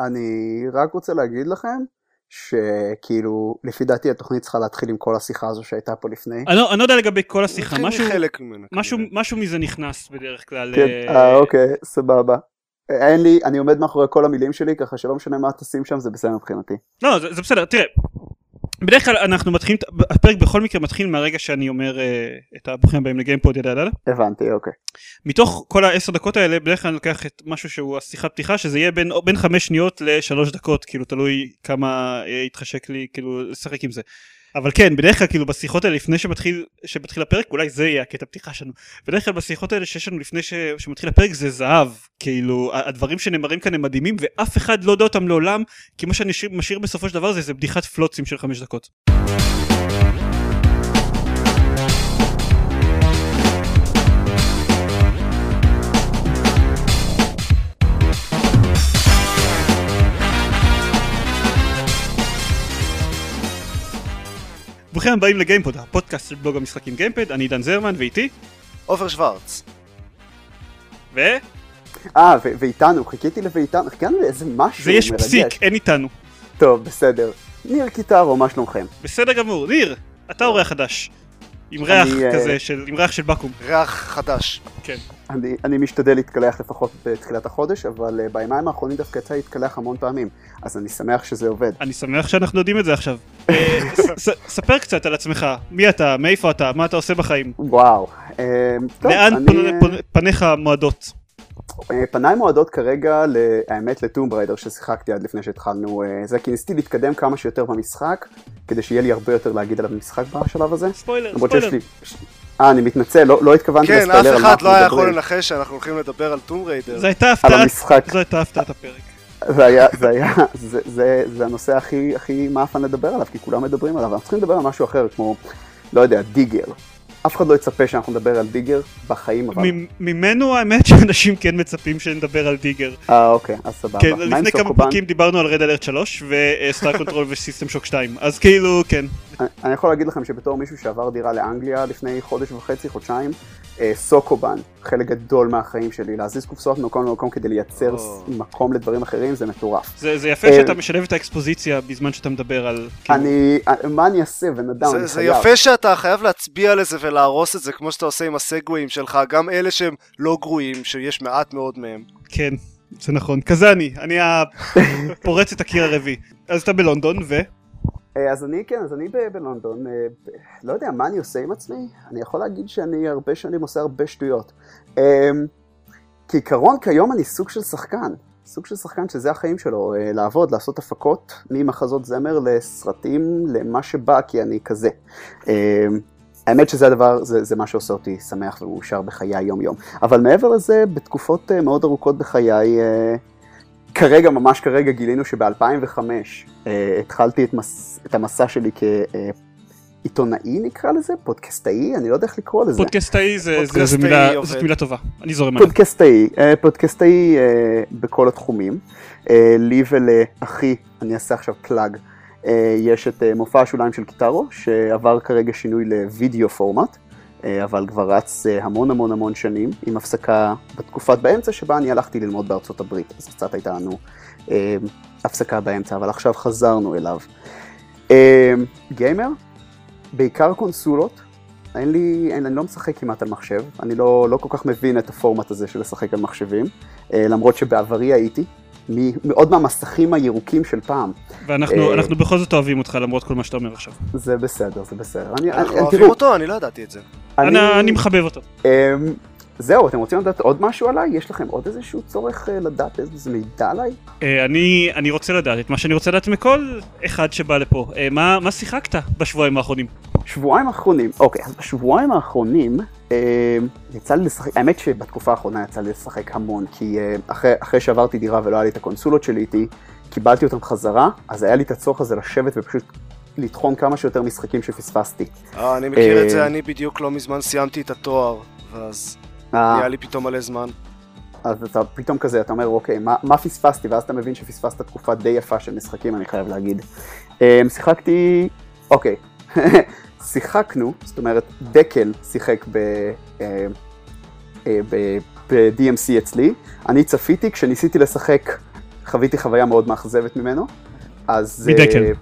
אני רק רוצה להגיד לכם, שכאילו, לפי דעתי התוכנית צריכה להתחיל עם כל השיחה הזו שהייתה פה לפני. אני לא, אני לא יודע לגבי כל השיחה, משהו, מחלק ממנה. משהו. משהו מזה נכנס בדרך כלל. כן, אה, אה, אוקיי, סבבה. אין לי, אני עומד מאחורי כל המילים שלי, ככה שלא משנה מה תשים שם, זה בסדר מבחינתי. לא, זה, זה בסדר, תראה. בדרך כלל אנחנו מתחילים, הפרק בכל מקרה מתחיל מהרגע שאני אומר אה, את הברוכים הבאים לגיימפוד ידע ידע. הבנתי, אוקיי. מתוך כל העשר דקות האלה בדרך כלל אני לוקח את משהו שהוא השיחת פתיחה שזה יהיה בין, בין חמש שניות לשלוש דקות כאילו תלוי כמה אה, יתחשק לי כאילו לשחק עם זה. אבל כן בדרך כלל כאילו בשיחות האלה לפני שמתחיל שמתחיל הפרק אולי זה יהיה הקטע פתיחה שלנו בדרך כלל בשיחות האלה שיש לנו לפני ש, שמתחיל הפרק זה זהב כאילו הדברים שנאמרים כאן הם מדהימים ואף אחד לא יודע אותם לעולם כי מה שאני משאיר- בסופו של דבר זה, זה בדיחת פלוצים של חמש דקות. ברוכים הבאים לגיימפוד הפודקאסט של בלוג המשחקים גיימפד אני עידן זרמן ואיתי עופר שוורץ. ו... אה, ו- ואיתנו, חיכיתי לואיתנו, חיכינו לאיזה משהו זה יש מרגש. פסיק אין איתנו טוב, בסדר. ניר קיטרו, מה שלומכם? בסדר גמור ניר אתה אורח חדש עם ריח אני, אה, כזה של עם ריח של בקו"ם ריח חדש. כן אני, אני משתדל להתקלח לפחות בתחילת החודש, אבל uh, בימיים האחרונים דווקא יצא להתקלח המון פעמים, אז אני שמח שזה עובד. אני שמח שאנחנו יודעים את זה עכשיו. אה, ס- ספר קצת על עצמך, מי אתה, מאיפה אתה, מה אתה עושה בחיים, וואו. אה, טוב, לאן אני, פנ- אה, פנ- פניך מועדות. אה, פניי מועדות כרגע, האמת, ל Tomb Raider ששיחקתי עד לפני שהתחלנו אה, זה, כי ניסיתי להתקדם כמה שיותר במשחק, כדי שיהיה לי הרבה יותר להגיד עליו במשחק בשלב הזה. ספוילר, ספוילר. אה, אני מתנצל, לא, לא התכוונתי כן, לספיילר אף על מה אחד אנחנו לא היה מדברים. יכול לנחש שאנחנו הולכים לדבר על Tomb Raider. זו הייתה על הפתעת, המשחק. זו הייתה הפתעת הפרק. זה היה, זה היה, זה, זה, זה הנושא הכי, הכי מעפן לדבר עליו, כי כולם מדברים עליו, אנחנו צריכים לדבר על משהו אחר, כמו, לא יודע, Digger. אף אחד לא יצפה שאנחנו נדבר על Digger בחיים, אבל... ממנו האמת שאנשים כן מצפים שנדבר על Digger. אה, אוקיי, אז סבבה. כן, לפני כמה? פרקים דיברנו על Red Alert 3 ו Star Control ו System Shock 2, אז כאילו, כן. אני- יכול להגיד לכם שבתור מישהו שעבר דירה לאנגליה לפני חודש וחצי, חודשיים, אה, Sokoban, חלק גדול מהחיים שלי, להזיז קופסאות ממקום למקום כדי לייצר. ס- מקום לדברים אחרים, זה מטורף. זה זה יפה אה, שאתה משלב את האקספוזיציה בזמן שאתה מדבר על... כאילו, אני, אה, מה אני אעשה, בן אדם, זה, אני זה חייב. יפה שאתה חייב להצביע על זה ולהרוס את זה כמו שאתה עושה עם הסגוויים שלך, גם אלה שהם לא גרועים, שיש מעט מאוד מהם. כן, זה נכון. כזה אני, אני הפורץ את הקיר הרביעי. אז אתה בלונדון, ו... אה, אז אני, כן, אז אני בלונדון, אה, לא יודע, מה אני עושה עם עצמי? אני יכול להגיד שאני הרבה שנים עושה הרבה שטויות. אה, כעיקרון, כיום אני סוג של שחקן. סוג של שחקן שזה החיים שלו, אה, לעבוד, לעשות הפקות, ממחזות זמר לסרטים, למה שבא, כי אני כזה. אה, האמת שזה הדבר, זה, זה מה שעושה אותי שמח ומאושר בחיי היום-יום. אבל מעבר לזה, בתקופות מאוד ארוכות בחיי, כרגע, ממש כרגע, גילינו שב-2005 אה, התחלתי את, מס, את המסע שלי כעיתונאי נקרא לזה, פודקאסטאי, אני לא יודע איך לקרוא לזה. פודקאסטאי זה- זה- זה פודקאסטאי מילה- עובד. זאת מילה טובה, אני זורם עליה. פודקאסטאי, אה, פודקאסטאי אה, בכל התחומים. אה, לי ולאחי, אני אעשה עכשיו plug, אה, יש את אה, מופע השוליים של קיטרו, שעבר כרגע שינוי ל video format, אה, אבל כבר רץ אה, המון המון המון שנים, עם הפסקה בתקופת באמצע שבה אני הלכתי ללמוד בארצות הברית, אז קצת הייתה לנו אה, הפסקה באמצע, אבל עכשיו חזרנו אליו. אה, גיימר, בעיקר קונסולות, אין לי, אין, אני לא משחק כמעט על מחשב, אני לא, לא כל כך מבין את הפורמט הזה של לשחק על מחשבים, אה, למרות שבעברי הייתי, מ- מאוד מהמסכים הירוקים של פעם, ואנחנו אה, אנחנו בכל זאת אוהבים אותך למרות כל מה שאתה אומר עכשיו. זה בסדר, זה בסדר. אני, אנחנו אני, אוהבים אותו, אני לא ידעתי את זה. אני אני מחבב אותו. אמ, זהו, אתם רוצים לדעת עוד משהו עליי? יש לכם עוד איזשהו צורך אה, לדעת איזה מידע עליי? אה, אני אני רוצה לדעת את מה שאני רוצה לדעת מכל אחד שבא לפה. מה שיחקת בשבועיים האחרונים? שבועיים האחרונים, אוקיי, אז בשבועיים האחרונים יצא לי לשחק, האמת שבתקופה האחרונה יצא לי לשחק המון, כי אה, אחרי, אחרי שעברתי דירה ולא היה לי את הקונסולות שלי איתי, קיבלתי אותם חזרה, אז היה לי את הצורך הזה לשבת ופשוט לטחון כמה שיותר משחקים שפספסתי. אה, אני מכיר את אה, זה, אני בדיוק לא מזמן סיימתי את התואר, ואז אה, נהיה לי פתאום מלא זמן. אז אתה פתאום כזה, אתה אומר, אוקיי, מה, מה פספסתי? ואז אתה מבין שפספסת תקופה די יפה של משחקים, אני חייב להגיד. אה, שיחקתי, אוקיי, שיחקנו, זאת אומרת, דקל שיחק ב... אה, אה, ב-DMC אצלי, אני צפיתי כשניסיתי לשחק חוויתי חוויה מאוד מאכזבת ממנו. אז... מדקל. אה,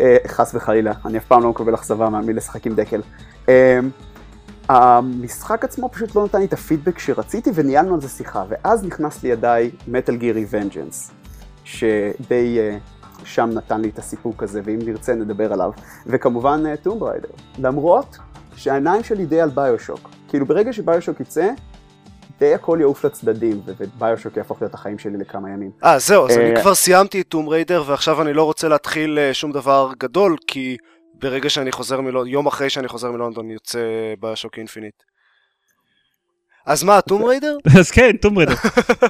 אה, חס וחלילה, אני אף פעם לא מקבל אכזבה מלשחק עם דקל. אה, המשחק עצמו פשוט לא נתן לי את הפידבק שרציתי וניהלנו על זה שיחה, ואז נכנס לידיי מטל גירי ונג'נס, שדי uh, שם נתן לי את הסיפוק הזה, ואם נרצה נדבר עליו, וכמובן טום uh, בריידר, למרות שהעיניים שלי די על ביושוק, כאילו ברגע שביושוק יצא, די הכל יעוף לצדדים, וביושוק יהפוך להיות החיים שלי לכמה ימים. אה, זהו, אז אני אה, כבר סיימתי את Tomb Raider, ועכשיו אני לא רוצה להתחיל אה, שום דבר גדול, כי ברגע שאני חוזר מלונדון, יום אחרי שאני חוזר מלונדון יוצא BioShock Infinite. אז מה, Tomb Raider? אז כן, Tomb Raider.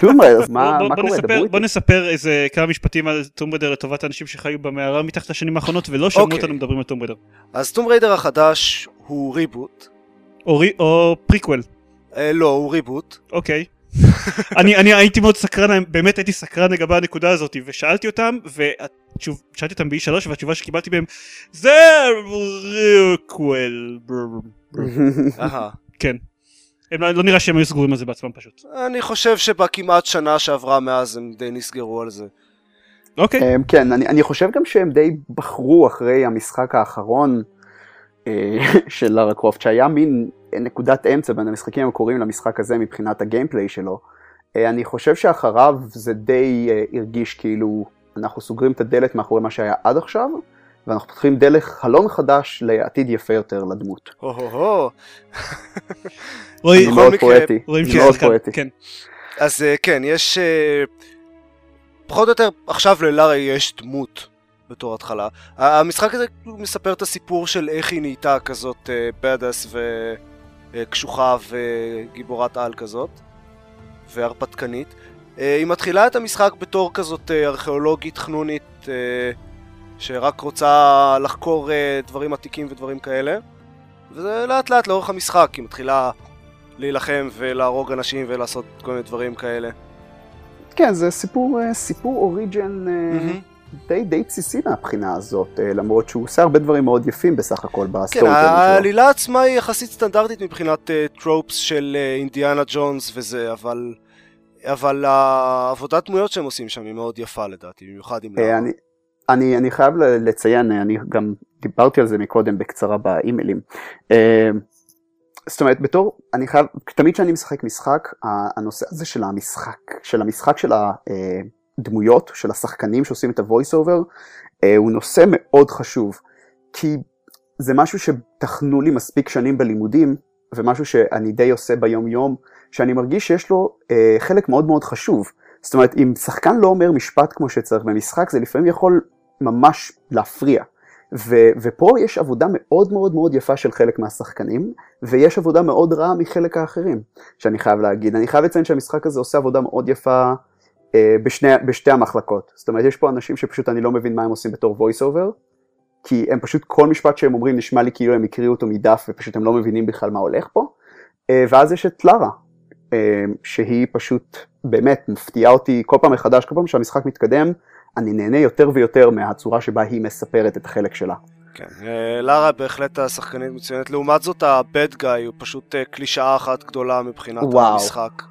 Tomb Raider, אז מה בוא- מה בוא קורה? בוא. נספר איזה כמה משפטים על Tomb Raider לטובת האנשים שחיו במערה מתחת לשנים האחרונות ולא שמעו אוקיי. אותנו מדברים על Tomb Raider. אז Tomb Raider החדש הוא reboot. או re- או פריקוול, אה, לא, הוא reboot. אוקיי. אני אני הייתי מאוד סקרן, באמת הייתי סקרן לגבי הנקודה הזאת, ושאלתי אותם, ושאלתי אותם ב-E3, והתשובה שקיבלתי מהם, זה פריקוול. אהה. כן. הם לא לא נראה שהם היו סגורים על זה בעצמם פשוט. אני חושב שבכמעט שנה שעברה מאז הם די נסגרו על זה. אוקיי. אמ, כן, אני, אני חושב גם שהם די בחרו אחרי המשחק האחרון אה, של לארה קרופט, שהיה מין נקודת אמצע בין המשחקים המקוריים למשחק הזה מבחינת הגיימפליי שלו. אה, אני חושב שאחריו זה די אה, הרגיש כאילו אנחנו סוגרים את הדלת מאחורי מה שהיה עד עכשיו, ואנחנו פותחים דלת חלון חדש לעתיד יפה יותר לדמות. הו-הו-הו. מאוד פואטי, אני מאוד פואטי. כן. אז אה, כן, יש... אה, פחות או יותר, עכשיו ללארה יש דמות בתור התחלה. המשחק הזה כאילו מספר את הסיפור של איך היא נהייתה כזאת בדאס וקשוחה וגיבורת על כזאת, והרפתקנית. אה, היא מתחילה את המשחק בתור כזאת אה, ארכיאולוגית חנונית אה, שרק רוצה לחקור אה, דברים עתיקים ודברים כאלה. וזה לאט לאט לאורך המשחק, היא מתחילה להילחם ולהרוג אנשים ולעשות כל מיני דברים כאלה. כן, זה סיפור, אה, סיפור origin אה, די, די בסיסי מהבחינה הזאת, למרות שהוא עושה הרבה דברים מאוד יפים בסך הכל כן, ב story שלו. העלילה עצמה היא יחסית סטנדרטית מבחינת tropes של אה, אינדיאנה ג'ונס וזה, אבל... אבל העבודת דמויות שהם עושים שם היא מאוד יפה לדעתי, במיוחד עם. אני, אני, אני חייב לציין, אה, אני גם דיברתי על זה מקודם בקצרה באימיילים. אה, זאת אומרת, בתור, אני חייב, תמיד כשאני משחק משחק, הנושא הזה של המשחק, של המשחק של הדמויות, של השחקנים שעושים את ה-voice over, אה, הוא נושא מאוד חשוב. כי זה משהו שטחנו לי מספיק שנים בלימודים, ומשהו שאני די עושה ביום יום, שאני מרגיש שיש לו אה, חלק מאוד מאוד חשוב. זאת אומרת, אם שחקן לא אומר משפט כמו שצריך במשחק, זה לפעמים יכול ממש להפריע. ו- ופה יש עבודה מאוד מאוד מאוד יפה של חלק מהשחקנים, ויש עבודה מאוד רעה מחלק האחרים, שאני חייב להגיד. אני חייב לציין שהמשחק הזה עושה עבודה מאוד יפה אה, בשני, בשתי המחלקות. זאת אומרת, יש פה אנשים שפשוט אני לא מבין מה הם עושים בתור voice over, כי הם פשוט, כל משפט שהם אומרים נשמע לי כאילו הם הקריאו אותו מדף, ופשוט הם לא מבינים בכלל מה הולך פה. אה, ואז יש את לרה, אה, שהיא פשוט באמת מפתיעה אותי כל פעם מחדש, כל פעם שהמשחק מתקדם, אני נהנה יותר ויותר מהצורה שבה היא מספרת את החלק שלה. כן, אה, לארה בהחלט השחקנית מצוינת, לעומת זאת ה-bad guy הוא פשוט אה, קלישאה אחת גדולה מבחינת וואו. המשחק.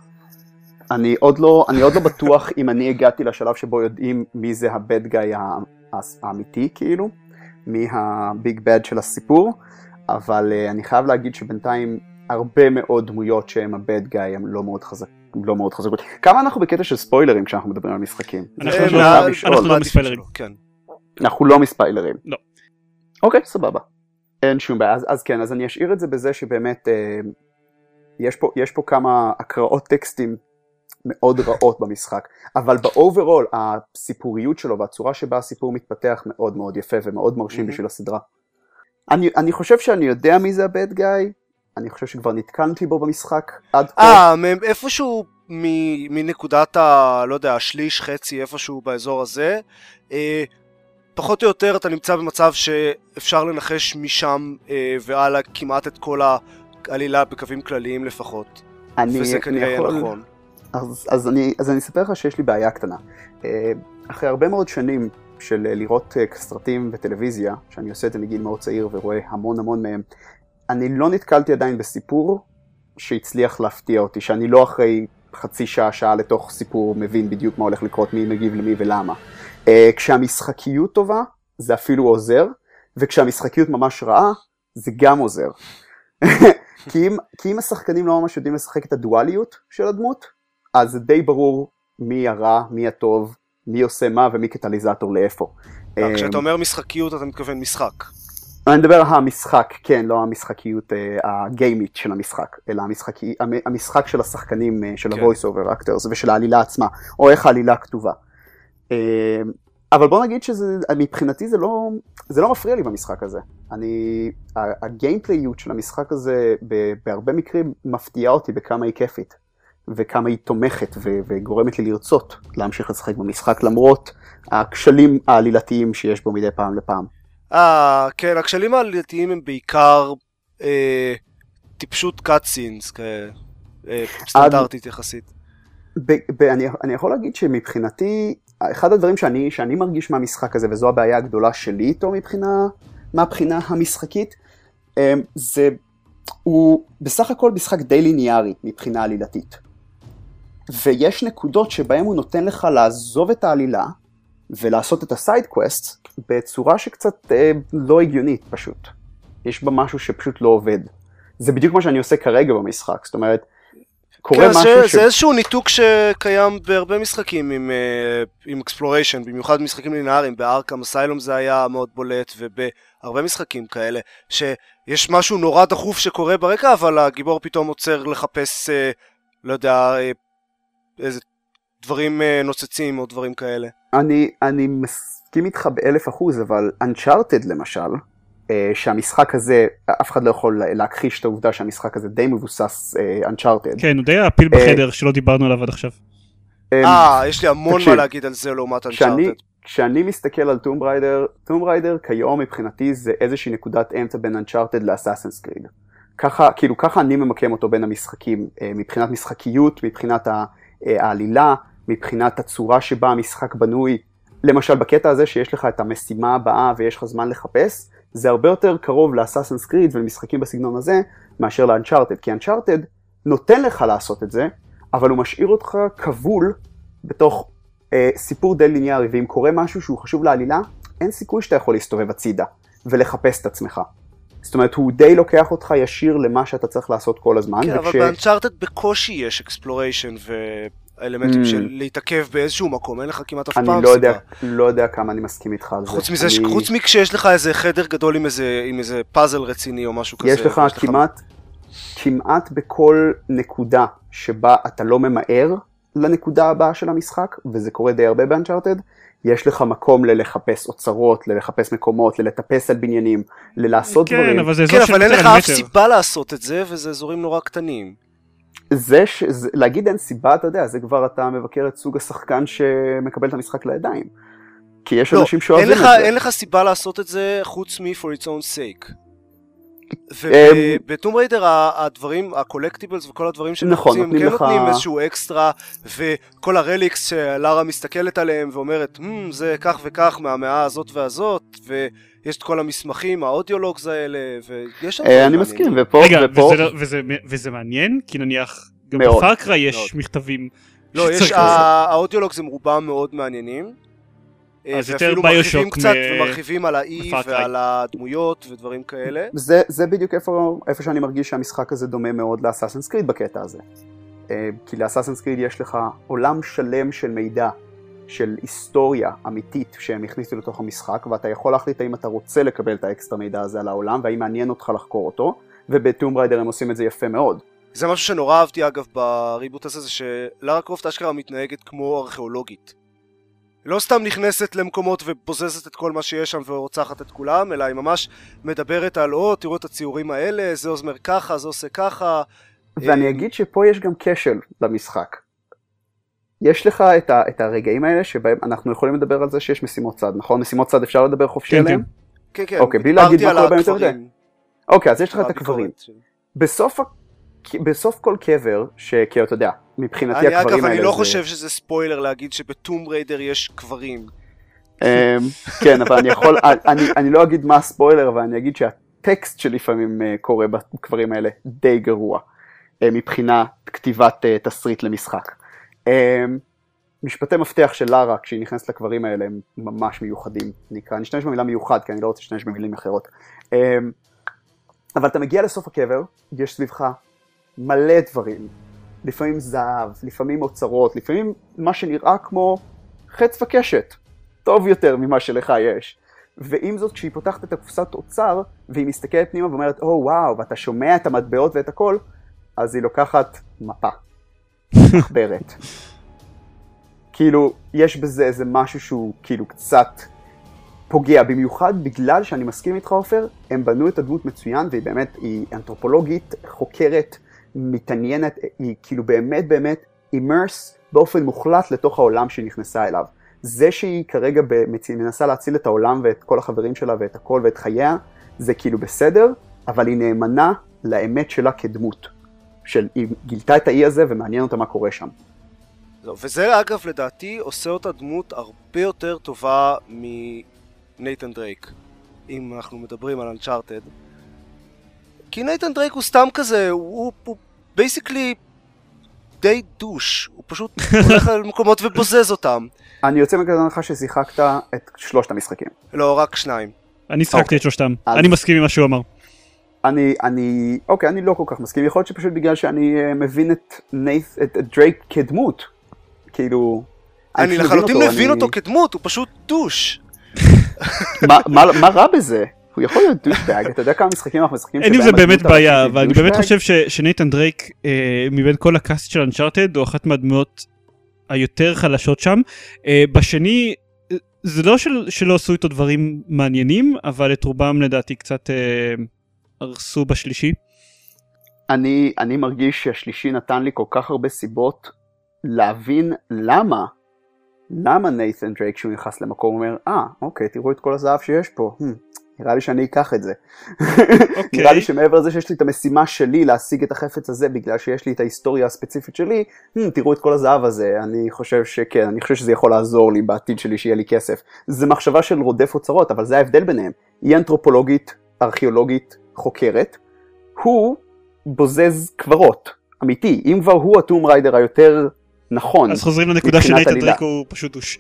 אני עוד לא, אני עוד לא בטוח אם אני הגעתי לשלב שבו יודעים מי זה הבד גאי האמיתי כאילו, מי הביג בד של הסיפור, אבל uh, אני חייב להגיד שבינתיים הרבה מאוד דמויות שהם הבד גאי הם לא מאוד חזק. לא מאוד חזקות. כמה אנחנו בקטע של ספוילרים כשאנחנו מדברים על משחקים? אנחנו אה, מה לא- חייב מה- לשאול. אנחנו לא מספיילרים. כן. אנחנו לא מספיילרים. לא. אוקיי, סבבה. אין שום בעיה. אז, אז כן, אז אני אשאיר את זה בזה שבאמת אה, יש, פה, יש פה כמה הקראות טקסטים מאוד רעות במשחק, אבל ב overall הסיפוריות שלו והצורה שבה הסיפור מתפתח מאוד מאוד יפה ומאוד מרשים. בשביל הסדרה. אני, אני חושב שאני יודע מי זה ה bad guy, אני חושב שכבר נתקלתי בו במשחק עד. אה, מ- איפשהו מ- מנקודת ה... לא יודע, השליש, חצי, איפשהו באזור הזה, אה, פחות או יותר אתה נמצא במצב שאפשר לנחש משם אה, והלאה כמעט את כל העלילה בקווים כלליים לפחות. אני, וזה כנראה יהיה יכול- נכון. אז, אז, אני, אז אני אספר לך שיש לי בעיה קטנה. אה, אחרי הרבה מאוד שנים של אה, לראות אה, סרטים וטלוויזיה, שאני עושה את זה מגיל מאוד צעיר ורואה המון המון מהם, אני לא נתקלתי עדיין בסיפור שהצליח להפתיע אותי, שאני לא אחרי חצי שעה, שעה לתוך סיפור, מבין בדיוק מה הולך לקרות, מי מגיב למי ולמה. אה, כשהמשחקיות טובה, זה אפילו עוזר, וכשהמשחקיות ממש רעה, זה גם עוזר. כי, אם, כי אם השחקנים לא ממש יודעים לשחק את הדואליות של הדמות, אז זה די ברור מי הרע, מי הטוב, מי עושה מה ומי קטליזטור לאיפה. אה, כשאתה אומר משחקיות אתה מתכוון משחק. אני מדבר על המשחק, כן, לא המשחקיות אה, הגיימית של המשחק, אלא המשחק, המשחק של השחקנים, אה, של כן. ה-voice over actors ושל העלילה עצמה, או איך העלילה כתובה. אה, אבל בוא נגיד שמבחינתי זה לא, זה לא מפריע לי במשחק הזה. אני, הגיימפליייות של המשחק הזה בהרבה מקרים מפתיעה אותי בכמה היא כיפית, וכמה היא תומכת ו- וגורמת לי לרצות להמשיך לשחק במשחק למרות הכשלים העלילתיים שיש בו מדי פעם לפעם. אה, כן, הכשלים העלילתיים הם בעיקר אה, טיפשות cutscenes, כאלה, אה, סטנדרטית יחסית. ב- ב- אני, אני יכול להגיד שמבחינתי, אחד הדברים שאני, שאני מרגיש מהמשחק הזה, וזו הבעיה הגדולה שלי איתו מבחינה, מהבחינה המשחקית, אה, זה, הוא בסך הכל משחק די ליניארי מבחינה עלילתית. ויש נקודות שבהן הוא נותן לך לעזוב את העלילה ולעשות את ה side quest בצורה שקצת אה, לא הגיונית פשוט. יש בה משהו שפשוט לא עובד. זה בדיוק מה שאני עושה כרגע במשחק, זאת אומרת, קורה כן, משהו זה, ש... זה איזשהו ניתוק שקיים בהרבה משחקים עם, uh, עם exploration, במיוחד משחקים לינאריים, ב Arkham Asylum זה היה מאוד בולט, ובהרבה משחקים כאלה, שיש משהו נורא דחוף שקורה ברקע, אבל הגיבור פתאום עוצר לחפש, uh, לא יודע, uh, איזה דברים uh, נוצצים או דברים כאלה. אני, אני מסכים איתך באלף אחוז, אבל Uncharted למשל, uh, שהמשחק הזה, אף אחד לא יכול להכחיש את העובדה שהמשחק הזה די מבוסס uh, Uncharted. כן, הוא די הפיל בחדר שלא דיברנו עליו עד עכשיו. אה, יש לי המון מה להגיד על זה לעומת Uncharted. כשאני מסתכל על טום ריידר, טום ריידר כיום מבחינתי זה איזושהי נקודת אמצע בין Uncharted לאסאסנס קריד. ככה, כאילו ככה אני ממקם אותו בין המשחקים, מבחינת משחקיות, מבחינת העלילה, מבחינת הצורה שבה המשחק בנוי, למשל בקטע הזה שיש לך את המשימה הבאה ויש לך זמן לחפש, זה הרבה יותר קרוב ל Assassin's Creed ולמשחקים בסגנון הזה, מאשר ל Uncharted, כי Uncharted נותן לך לעשות את זה, אבל הוא משאיר אותך כבול בתוך אה, סיפור די ליניארי, ואם קורה משהו שהוא חשוב לעלילה, אין סיכוי שאתה יכול להסתובב הצידה ולחפש את עצמך. זאת אומרת, הוא די לוקח אותך ישיר למה שאתה צריך לעשות כל הזמן. כן, וכש... אבל ב Uncharted בקושי יש exploration ו... האלמנטים mm. של להתעכב באיזשהו מקום, אין לך כמעט אף פעם סיבה. אני לא יודע, לא יודע כמה אני מסכים איתך על זה. חוץ מזה, אני... חוץ מכשיש לך איזה חדר גדול עם איזה, עם איזה פאזל רציני או משהו יש כזה. לך יש כמעט, לך... כמעט בכל נקודה שבה אתה לא ממהר לנקודה הבאה של המשחק, וזה קורה די הרבה באנצ'ארטד, יש לך מקום ללחפש אוצרות, ללחפש מקומות, ללטפס על בניינים, ללעשות כן, דברים. אבל זה אזור כן, אבל אין לך אף סיבה לעשות את זה, וזה אזורים נורא קטנים. זה, ש... זה להגיד אין סיבה, אתה יודע, זה כבר אתה מבקר את סוג השחקן שמקבל את המשחק לידיים. כי יש לא, אנשים שאוהבים את זה. אין לך סיבה לעשות את זה חוץ מ-for its own sake. ובטום ריידר הדברים, הקולקטיבלס וכל הדברים שהם נכון, נותנים, כן לך... נותנים איזשהו אקסטרה, וכל הרליקס שלארה מסתכלת עליהם ואומרת, hmm, זה כך וכך מהמאה הזאת והזאת, ויש את כל המסמכים, האודיולוגס האלה, ויש... אה, אני מסכים, ופה... רגע, ופה... וזה, לא- וזה, וזה מעניין? כי נניח, גם בפאקרה יש מכתבים. לא, יש, האודיולוגס הם רובם מאוד מעניינים. אה, אז יותר ביושוק קצת מ... ומרחיבים על האי ועל הדמויות ודברים כאלה. זה, זה בדיוק איפה, איפה שאני מרגיש שהמשחק הזה דומה מאוד לאסאסנס קריד בקטע הזה. אה, כי לאסאסנס קריד יש לך עולם שלם של מידע, של היסטוריה אמיתית שהם הכניסו לתוך המשחק, ואתה יכול להחליט האם אתה רוצה לקבל את האקסטרה מידע הזה על העולם, והאם מעניין אותך לחקור אותו, ובטום ריידר הם עושים את זה יפה מאוד. זה משהו שנורא אהבתי אגב בריבוט הזה, זה שלארה קרופט אשכרה מתנהגת כמו ארכיאולוגית. לא סתם נכנסת למקומות ובוזזת את כל מה שיש שם ורוצחת את כולם, אלא היא ממש מדברת על, או, תראו את הציורים האלה, זה אומר ככה, זה עושה ככה. ואני אה, אגיד שפה יש גם כשל למשחק. יש לך את, ה, את הרגעים האלה שבהם אנחנו יכולים לדבר על זה שיש משימות צד, נכון? משימות צד אפשר לדבר חופשי כן, עליהן? כן, כן. אוקיי, בלי להגיד מה קורה בהם יותר מדי. אוקיי, אז יש לך את הקברים. בסוף בסוף כל קבר, שכאילו אתה יודע, מבחינתי אני, הקברים אגב, האלה... אגב, אני לא זה... חושב שזה ספוילר להגיד שבטום ריידר יש קברים. אמ, כן, אבל אני יכול, אני, אני לא אגיד מה הספוילר, אבל אני אגיד שהטקסט שלפעמים אה, קורה בקברים האלה די גרוע. אה, מבחינת כתיבת אה, תסריט למשחק. אה, משפטי מפתח של לארה כשהיא נכנסת לקברים האלה הם ממש מיוחדים, נקרא, אני אשתמש במילה מיוחד כי אני לא רוצה להשתמש במילים אחרות. אבל אתה מגיע לסוף הקבר, יש סביבך מלא דברים, לפעמים זהב, לפעמים אוצרות, לפעמים מה שנראה כמו חץ וקשת, טוב יותר ממה שלך יש. ועם זאת, כשהיא פותחת את הקופסת אוצר, והיא מסתכלת פנימה ואומרת, או oh, וואו, ואתה שומע את המטבעות ואת הכל, אז היא לוקחת מפה, מחברת. כאילו, יש בזה איזה משהו שהוא כאילו קצת פוגע, במיוחד בגלל שאני מסכים איתך עופר, הם בנו את הדמות מצוין, והיא באמת, היא אנתרופולוגית, חוקרת, מתעניינת, היא כאילו באמת באמת אימרס באופן מוחלט לתוך העולם שהיא נכנסה אליו. זה שהיא כרגע מנסה להציל את העולם ואת כל החברים שלה ואת הכל ואת חייה, זה כאילו בסדר, אבל היא נאמנה לאמת שלה כדמות. של היא גילתה את האי הזה ומעניין אותה מה קורה שם. לא, וזה אגב לדעתי עושה אותה דמות הרבה יותר טובה מנייתן דרייק, אם אנחנו מדברים על Uncharted. כי נייתן דרייק הוא סתם כזה, הוא basically די douche, הוא פשוט הולך למקומות ובוזז אותם. אני יוצא מנקודת הנחה ששיחקת את שלושת המשחקים. לא, רק שניים. אני שיחקתי את אוקיי. שלושתם, אני מסכים עם מה שהוא אמר. אני, אני, אוקיי, אני לא כל כך מסכים, יכול להיות שפשוט בגלל שאני אה, מבין את נייט, את דרייק כדמות, כאילו... אני לחלוטין מבין אותו כדמות, הוא פשוט דוש. מה רע בזה? הוא יכול להיות דושבג, אתה יודע כמה משחקים אנחנו משחקים אין עם זה באמת בעיה, אבל אני באמת חושב שנייתן דרייק אה, מבין כל הקאסט של אנצ'ארטד הוא אחת מהדמויות היותר חלשות שם. אה, בשני זה לא שלא עשו איתו דברים מעניינים, אבל את רובם לדעתי קצת אה, הרסו בשלישי. אני, אני מרגיש שהשלישי נתן לי כל כך הרבה סיבות להבין למה, למה נייתן דרייק כשהוא נכנס למקום אומר, אה, ah, אוקיי, תראו את כל הזהב שיש פה, hmm, נראה לי שאני אקח את זה. Okay. אוקיי. נראה לי שמעבר לזה שיש לי את המשימה שלי להשיג את החפץ הזה בגלל שיש לי את ההיסטוריה הספציפית שלי, hmm, תראו את כל הזהב הזה, אני חושב שכן, אני חושב שזה יכול לעזור לי בעתיד שלי שיהיה לי כסף. זה מחשבה של רודף אוצרות, אבל זה ההבדל ביניהם. היא אנתרופולוגית, ארכיאולוגית, חוקרת, הוא בוזז קברות, אמיתי. אם כבר הוא הטום ריידר היותר נכון. אז חוזרים לנקודה של נייטן דריק הוא פשוט דוש.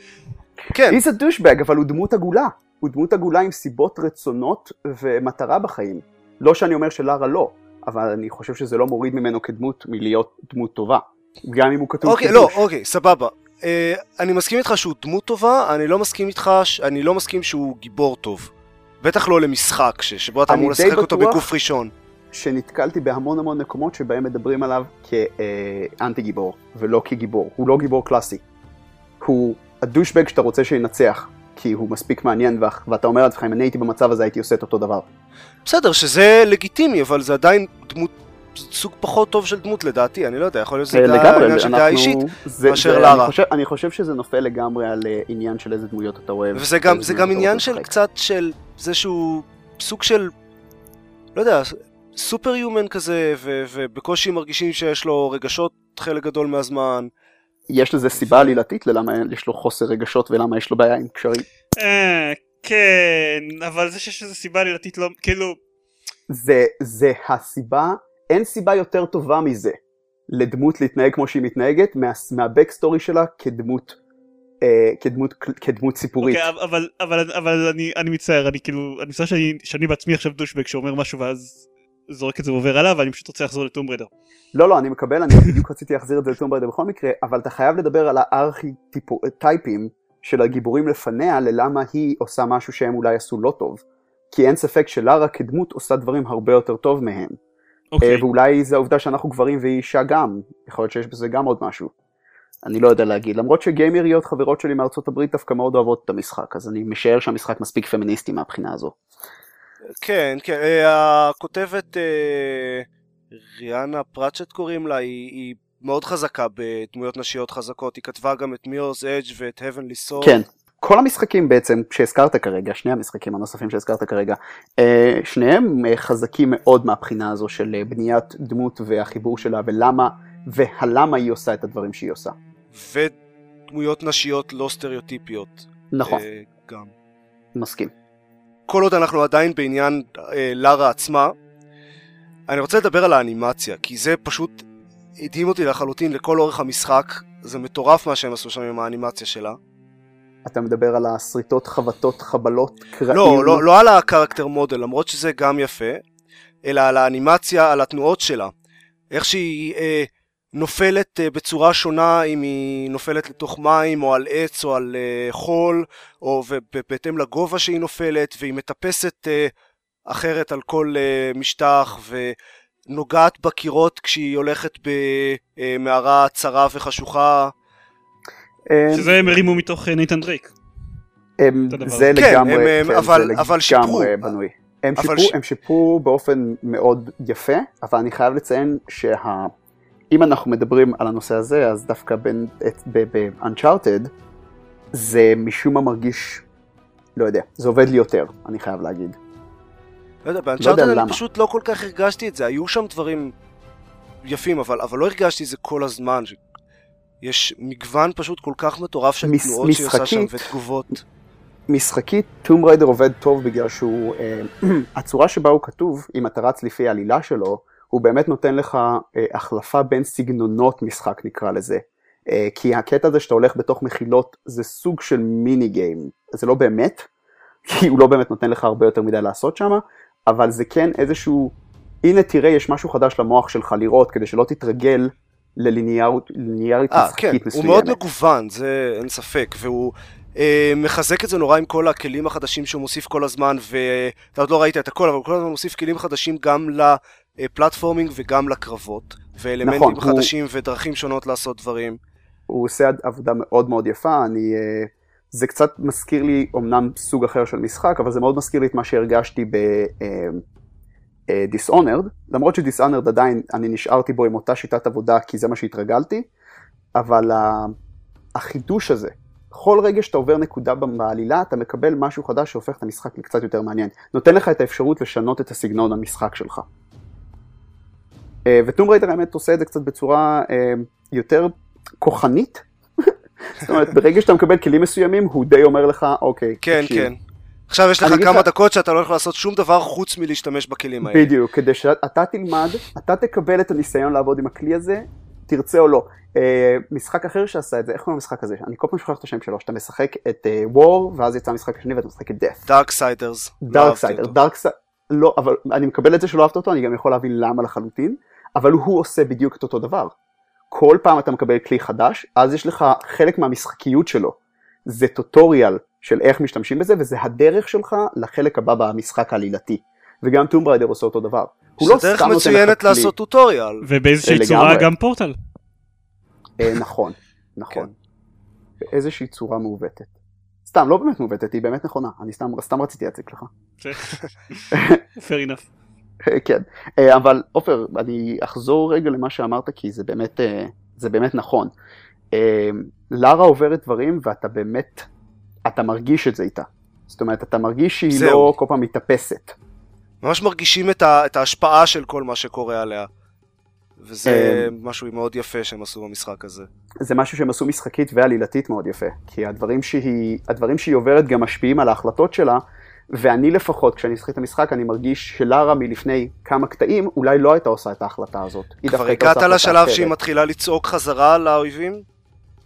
כן. He's a douchebag, אבל הוא דמות עגולה. הוא דמות עגולה עם סיבות רצונות ומטרה בחיים. לא שאני אומר שלארה לא, אבל אני חושב שזה לא מוריד ממנו כדמות מלהיות דמות טובה. גם אם הוא כתוב אוקיי, לא, אוקיי, סבבה. Uh, אני מסכים איתך שהוא דמות טובה, אני לא מסכים איתך, אני לא מסכים שהוא גיבור טוב. בטח לא למשחק, ש, שבו אתה אמור לשחק אותו בגוף ראשון. שנתקלתי בהמון המון מקומות שבהם מדברים עליו כאנטי גיבור, ולא כגיבור. הוא לא גיבור קלאסי. הוא הדושבג שאתה רוצה שינצח. כי הוא מספיק מעניין, ואתה אומר לעצמך, אם אני הייתי במצב הזה הייתי עושה את אותו דבר. בסדר, שזה לגיטימי, אבל זה עדיין דמות, סוג פחות טוב של דמות לדעתי, אני לא יודע, יכול להיות שזה אה, עניין של דעה אישית, מאשר לארה. אני חושב, אני חושב שזה נופל לגמרי על אה, עניין של איזה דמויות אתה אוהב. וזה גם, זה גם עניין של קצת של זה שהוא סוג של, לא יודע, סופר יומן כזה, ובקושי מרגישים שיש לו רגשות חלק גדול מהזמן. יש לזה סיבה עלילתית ללמה יש לו חוסר רגשות ולמה יש לו בעיה עם קשרים. אה, כן, אבל זה שיש לזה סיבה עלילתית לא, כאילו... זה, זה הסיבה, אין סיבה יותר טובה מזה לדמות להתנהג כמו שהיא מתנהגת מה, מה backstory שלה כדמות אה, כדמות, כדמות סיפורית. Okay, אוקיי, אבל, אבל, אבל אני, אני מצטער, אני כאילו, אני מצטער שאני, שאני בעצמי עכשיו douchebag שאומר משהו ואז זורק את זה ועובר עליו, ואני פשוט רוצה לחזור ל Tomb Raider. לא, לא, אני מקבל, אני בדיוק רציתי להחזיר את זה ל Tomb Raider בכל מקרה, אבל אתה חייב לדבר על ה archetypeים של הגיבורים לפניה, ללמה היא עושה משהו שהם אולי עשו לא טוב. כי אין ספק שלארה כדמות עושה דברים הרבה יותר טוב מהם. Okay. אוקיי. אה, ואולי זה העובדה שאנחנו גברים והיא אישה גם, יכול להיות שיש בזה גם עוד משהו. אני לא יודע להגיד, למרות שגיימריות חברות שלי מארצות הברית דווקא מאוד אוהבות את המשחק, אז אני משער שהמשחק מספיק פמיניסטי מהבחינה הזו. כן, כן, אה, הכותבת אה, ריאנה פרצ'ט קוראים לה, היא, היא מאוד חזקה בדמויות נשיות חזקות, היא כתבה גם את מיורס אג' ואת Heavenly Soul. כן, כל המשחקים בעצם שהזכרת כרגע, שני המשחקים הנוספים שהזכרת כרגע, אה, שניהם חזקים מאוד מהבחינה הזו של בניית דמות והחיבור שלה ולמה, והלמה היא עושה את הדברים שהיא עושה. ודמויות נשיות לא סטריאוטיפיות. נכון. גם. מסכים. כל עוד אנחנו עדיין בעניין אה, לארה עצמה, אני רוצה לדבר על האנימציה, כי זה פשוט הדהים אותי לחלוטין לכל אורך המשחק, זה מטורף מה שהם עשו שם עם האנימציה שלה. אתה מדבר על השריטות, חבטות, חבלות, קרעים? לא, לא, לא על הקרקטר מודל, למרות שזה גם יפה, אלא על האנימציה, על התנועות שלה. איך שהיא אה, נופלת אה, בצורה שונה אם היא נופלת לתוך מים, או על עץ, או על אה, חול, או בהתאם לגובה שהיא נופלת, והיא מטפסת אה, אחרת על כל משטח, ונוגעת בקירות כשהיא הולכת במערה צרה וחשוכה. אמ, שזה הם הרימו מתוך נייתן דרייק. זה לגמרי, אבל, שיפרו. בנוי. הם שיפרו באופן מאוד יפה, אבל אני חייב לציין שה... אם אנחנו מדברים על הנושא הזה, אז דווקא ב-Uncharted, זה משום מה מרגיש, לא יודע, זה עובד לי יותר, אני חייב להגיד. לא יודע, לא באנצ'ארטד אני למה. פשוט לא כל כך הרגשתי את זה, היו שם דברים יפים, אבל, אבל לא הרגשתי את זה כל הזמן. ש... יש מגוון פשוט כל כך מטורף של מס- תנועות שהיא עושה שם משחקית. ותגובות. משחקית, טום ריידר עובד טוב בגלל שהוא, אה, הצורה שבה הוא כתוב, אם אתה רץ לפי העלילה שלו, הוא באמת נותן לך אה, החלפה בין סגנונות משחק נקרא לזה. אה, כי הקטע הזה שאתה הולך בתוך מחילות זה סוג של מיני גיים, זה לא באמת, כי הוא לא באמת נותן לך הרבה יותר מדי לעשות שם, אבל זה כן איזשהו, הנה תראה יש משהו חדש למוח שלך לראות כדי שלא תתרגל לליניאריות ליניארית אה, כן, משחקית הוא מסוימת. מאוד מגוון, זה אין ספק, והוא אה, מחזק את זה נורא עם כל הכלים החדשים שהוא מוסיף כל הזמן, ואתה עוד לא ראית את הכל, אבל הוא כל הזמן מוסיף כלים חדשים גם לפלטפורמינג וגם לקרבות, ואלמנטים נכון, הוא- חדשים ודרכים שונות לעשות דברים. הוא עושה עבודה מאוד מאוד יפה, אני, אה, זה קצת מזכיר לי אומנם סוג אחר של משחק, אבל זה מאוד מזכיר לי את מה שהרגשתי ב-Dishonored, למרות ש-Dishonored עדיין, אני נשארתי בו עם אותה שיטת עבודה כי זה מה שהתרגלתי, אבל החידוש הזה, בכל רגע שאתה עובר נקודה בעלילה, אתה מקבל משהו חדש שהופך את המשחק לקצת יותר מעניין. נותן לך את האפשרות לשנות את הסגנון המשחק שלך. אה, ו Tomb Raider האמת עושה את זה קצת בצורה אה, יותר כוחנית. זאת אומרת, ברגע שאתה מקבל כלים מסוימים, הוא די אומר לך, אוקיי, כן, תקשיב, כן. עכשיו יש לך כמה לך- דקות שאתה לא יכול לעשות שום דבר חוץ מלהשתמש בכלים האלה. בדיוק, כדי שאתה תלמד, אתה תקבל את הניסיון לעבוד עם הכלי הזה, תרצה או לא. אה, משחק אחר שעשה את זה, איך קוראים למשחק הזה? אני כל פעם שוכח את השם שלו, שאתה משחק את אה, War, ואז יצא המשחק השני ואתה משחק את Death. Darksiders. Darksider, דארקסיידר, לא, אבל אני מקבל את זה שלא אהבת אותו, אני גם יכול להבין למה לחלוטין, אבל הוא עושה בדיוק את אותו דבר. כל פעם אתה מקבל כלי חדש, אז יש לך חלק מהמשחקיות שלו. זה טוטוריאל של איך משתמשים בזה, וזה הדרך שלך לחלק הבא במשחק העלילתי. וגם טום בריידר עושה אותו דבר. הוא לא דרך סתם נותן לך מצוינת כלי. לעשות טוטוריאל. ובאיזושהי לגמרי. צורה גם פורטל. אה, נכון, נכון. באיזושהי צורה מעוותת. סתם, לא באמת מעוותת, היא באמת נכונה. אני סתם, סתם רציתי להציג לך. fair enough. כן, אה, אבל עופר, אני אחזור רגע למה שאמרת, כי זה באמת, אה, זה באמת נכון. אה, לארה עוברת דברים ואתה באמת, אתה מרגיש את זה איתה. זאת אומרת, אתה מרגיש שהיא זהו. לא כל פעם מתאפסת. ממש מרגישים את, ה, את ההשפעה של כל מה שקורה עליה. וזה אה, משהו מאוד יפה שהם עשו במשחק הזה. זה משהו שהם עשו משחקית ועלילתית מאוד יפה. כי הדברים שהיא, הדברים שהיא עוברת גם משפיעים על ההחלטות שלה, ואני לפחות, כשאני משחק את המשחק, אני מרגיש שלארה מלפני כמה קטעים, אולי לא הייתה עושה את ההחלטה הזאת. כבר הגעת לשלב אחרת. שהיא מתחילה לצעוק חזרה לאויבים?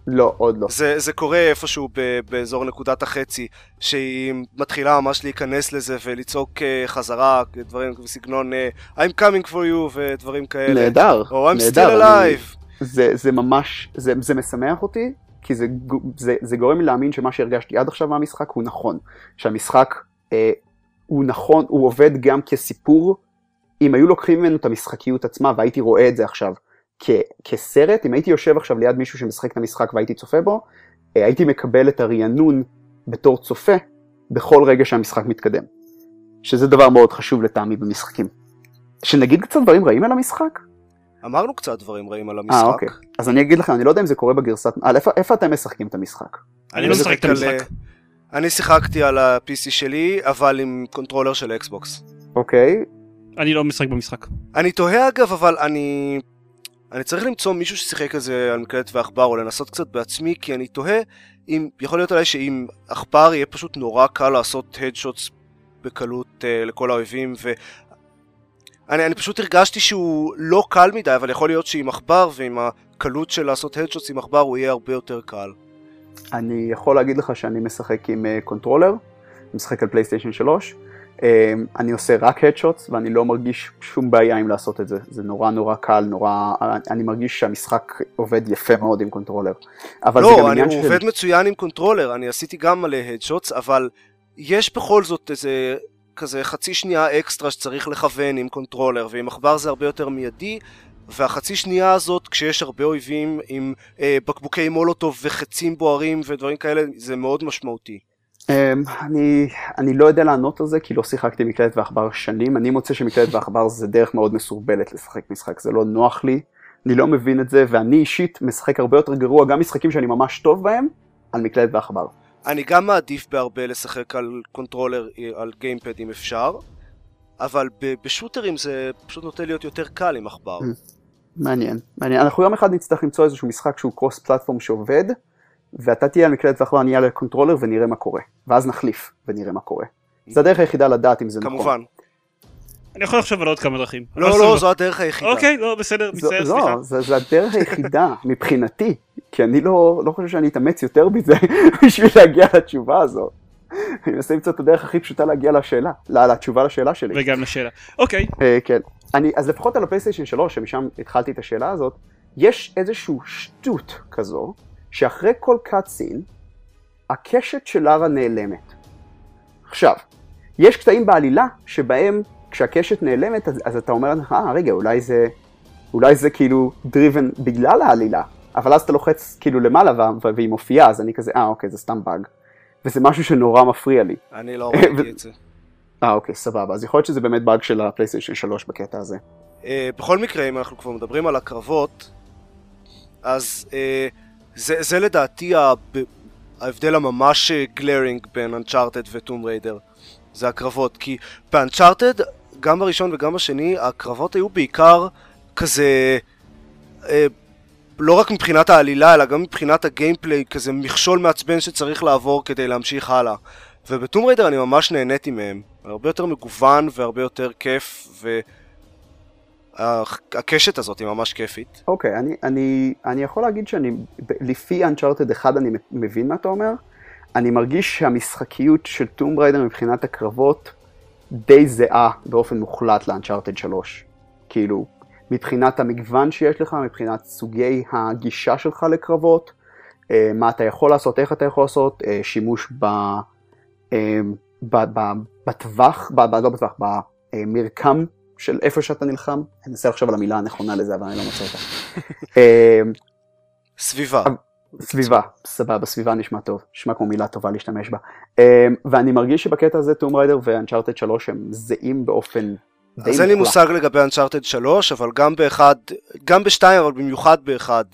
לא, עוד לא. זה, זה קורה איפשהו ב, באזור נקודת החצי, שהיא מתחילה ממש להיכנס לזה ולצעוק אה, חזרה, דברים בסגנון אה, I'm coming for you ודברים כאלה. נהדר, או I'm נהדר. still אני- alive. זה, זה ממש, זה, זה משמח אותי, כי זה, זה, זה גורם לי להאמין שמה שהרגשתי עד עכשיו מהמשחק הוא נכון. שהמשחק אה, הוא נכון, הוא עובד גם כסיפור. אם היו לוקחים ממנו את המשחקיות עצמה והייתי רואה את זה עכשיו כסרט, אם הייתי יושב עכשיו ליד מישהו שמשחק את המשחק והייתי צופה בו, אה, הייתי מקבל את הרענון בתור צופה בכל רגע שהמשחק מתקדם. שזה דבר מאוד חשוב לטעמי במשחקים. שנגיד קצת דברים רעים על המשחק? אמרנו קצת דברים רעים על אה, המשחק. אוקיי. אז אני אגיד לכם, אני לא יודע אם זה קורה בגרסת... אה, איפה, איפה אתם משחקים את המשחק? אני לא משחק את על- המשחק. אני שיחקתי על ה-PC שלי, אבל עם controller של Xbox. אוקיי? אני לא משחק במשחק. אני תוהה אגב, אבל אני... אני צריך למצוא מישהו ששיחק את זה על מקלדת ועכבר, או לנסות קצת בעצמי, כי אני תוהה אם... יכול להיות עליי שעם עכבר יהיה פשוט נורא קל לעשות headshots בקלות uh, לכל האויבים, אני, אני פשוט הרגשתי שהוא לא קל מדי, אבל יכול להיות שעם עכבר ועם הקלות של לעשות headshots עם עכבר הוא יהיה הרבה יותר קל. אני יכול להגיד לך שאני משחק עם controller, משחק על PlayStation 3, uh, אני עושה רק headshots ואני לא מרגיש שום בעיה עם לעשות את זה, זה נורא נורא קל, נורא, אני מרגיש שהמשחק עובד יפה מאוד עם controller. אבל לא, אני, הוא של... עובד מצוין עם קונטרולר, אני עשיתי גם מלא headshots, אבל יש בכל זאת איזה כזה חצי שנייה אקסטרה שצריך לכוון עם קונטרולר, ועם עכבר זה הרבה יותר מיידי, והחצי שנייה הזאת, כשיש הרבה אויבים עם אה, בקבוקי מולוטוב וחצים בוערים ודברים כאלה, זה מאוד משמעותי. Um, אני, אני לא יודע לענות על זה, כי לא שיחקתי מקלדת ועכבר שנים. אני מוצא שמקלדת ועכבר זה דרך מאוד מסורבלת לשחק משחק, זה לא נוח לי, אני לא מבין את זה, ואני אישית משחק הרבה יותר גרוע, גם משחקים שאני ממש טוב בהם, על מקלדת ועכבר. אני גם מעדיף בהרבה לשחק על קונטרולר, על גיימפד אם אפשר, אבל בשוטרים זה פשוט נוטה להיות יותר קל עם עכבר. Mm. מעניין, מעניין. אנחנו יום אחד נצטרך למצוא איזשהו משחק שהוא cross platform שעובד, ואתה תהיה על מקלדת ועכבר, אני אהיה על הקונטרולר ונראה מה קורה. ואז נחליף ונראה מה קורה. זה הדרך היחידה לדעת אם זה נכון. כמובן. אני יכול לחשוב על עוד כמה דרכים. לא, לא, זו הדרך היחידה. אוקיי, לא, בסדר, מצטער, סליחה. לא, זו הדרך היחידה מבחינתי, כי אני לא, לא חושב שאני אתאמץ יותר מזה בשביל להגיע לתשובה הזאת. אני מנסה למצוא את הדרך הכי פשוטה להגיע לשאלה, לתשובה לשאלה שלי. וגם לשאלה. אוקיי. אה, כן. אני, אז לפחות על הפלייסטיישן 3, שמשם התחלתי את השאלה הזאת, יש איזושהי שטות כזו, שאחרי כל קאטסין, הקשת של לארה נעלמת. עכשיו, יש קטעים בעלילה שבהם כשהקשת נעלמת, אז, אז אתה אומר, אה, רגע, אולי זה, אולי זה כאילו driven בגלל העלילה, אבל אז אתה לוחץ כאילו למעלה והיא מופיעה, אז אני כזה, אה, אוקיי, זה סתם באג. וזה משהו שנורא מפריע לי. אני לא ראיתי את זה. אה, אוקיי, סבבה. אז יכול להיות שזה באמת באג של הפלייסטיישן 3 בקטע הזה. Uh, בכל מקרה, אם אנחנו כבר מדברים על הקרבות, אז uh, זה, זה לדעתי ההבדל הממש גלרינג בין אנצ'ארטד וטום ריידר. זה הקרבות, כי באנצ'ארטד גם בראשון וגם בשני, הקרבות היו בעיקר כזה... אה, לא רק מבחינת העלילה, אלא גם מבחינת הגיימפליי, כזה מכשול מעצבן שצריך לעבור כדי להמשיך הלאה. ובטום ריידר אני ממש נהניתי מהם. הרבה יותר מגוון והרבה יותר כיף, והקשת הזאת היא ממש כיפית. אוקיי, okay, אני, אני, אני יכול להגיד שאני, לפי Uncharted 1 אני מבין מה אתה אומר. אני מרגיש שהמשחקיות של טום ריידר מבחינת הקרבות די זהה באופן מוחלט לאנצ'ארטד 3. כאילו, מבחינת המגוון שיש לך, מבחינת סוגי הגישה שלך לקרבות, אה, מה אתה יכול לעשות, איך אתה יכול לעשות, אה, שימוש ב, אה, בטווח, לא בטווח, במרקם של איפה שאתה נלחם, אני אנסה לחשוב על המילה הנכונה לזה, אבל אני לא מוצא אותה. סביבה. סביבה, סבבה, סביבה נשמע טוב, נשמע כמו מילה טובה להשתמש בה. אמ, ואני מרגיש שבקטע הזה טום ריידר ואנצ'ארטד 3 הם זהים באופן די אז אין לי מושג לגבי אנצ'ארטד 3, אבל גם באחד, גם בשתיים, אבל במיוחד באחד,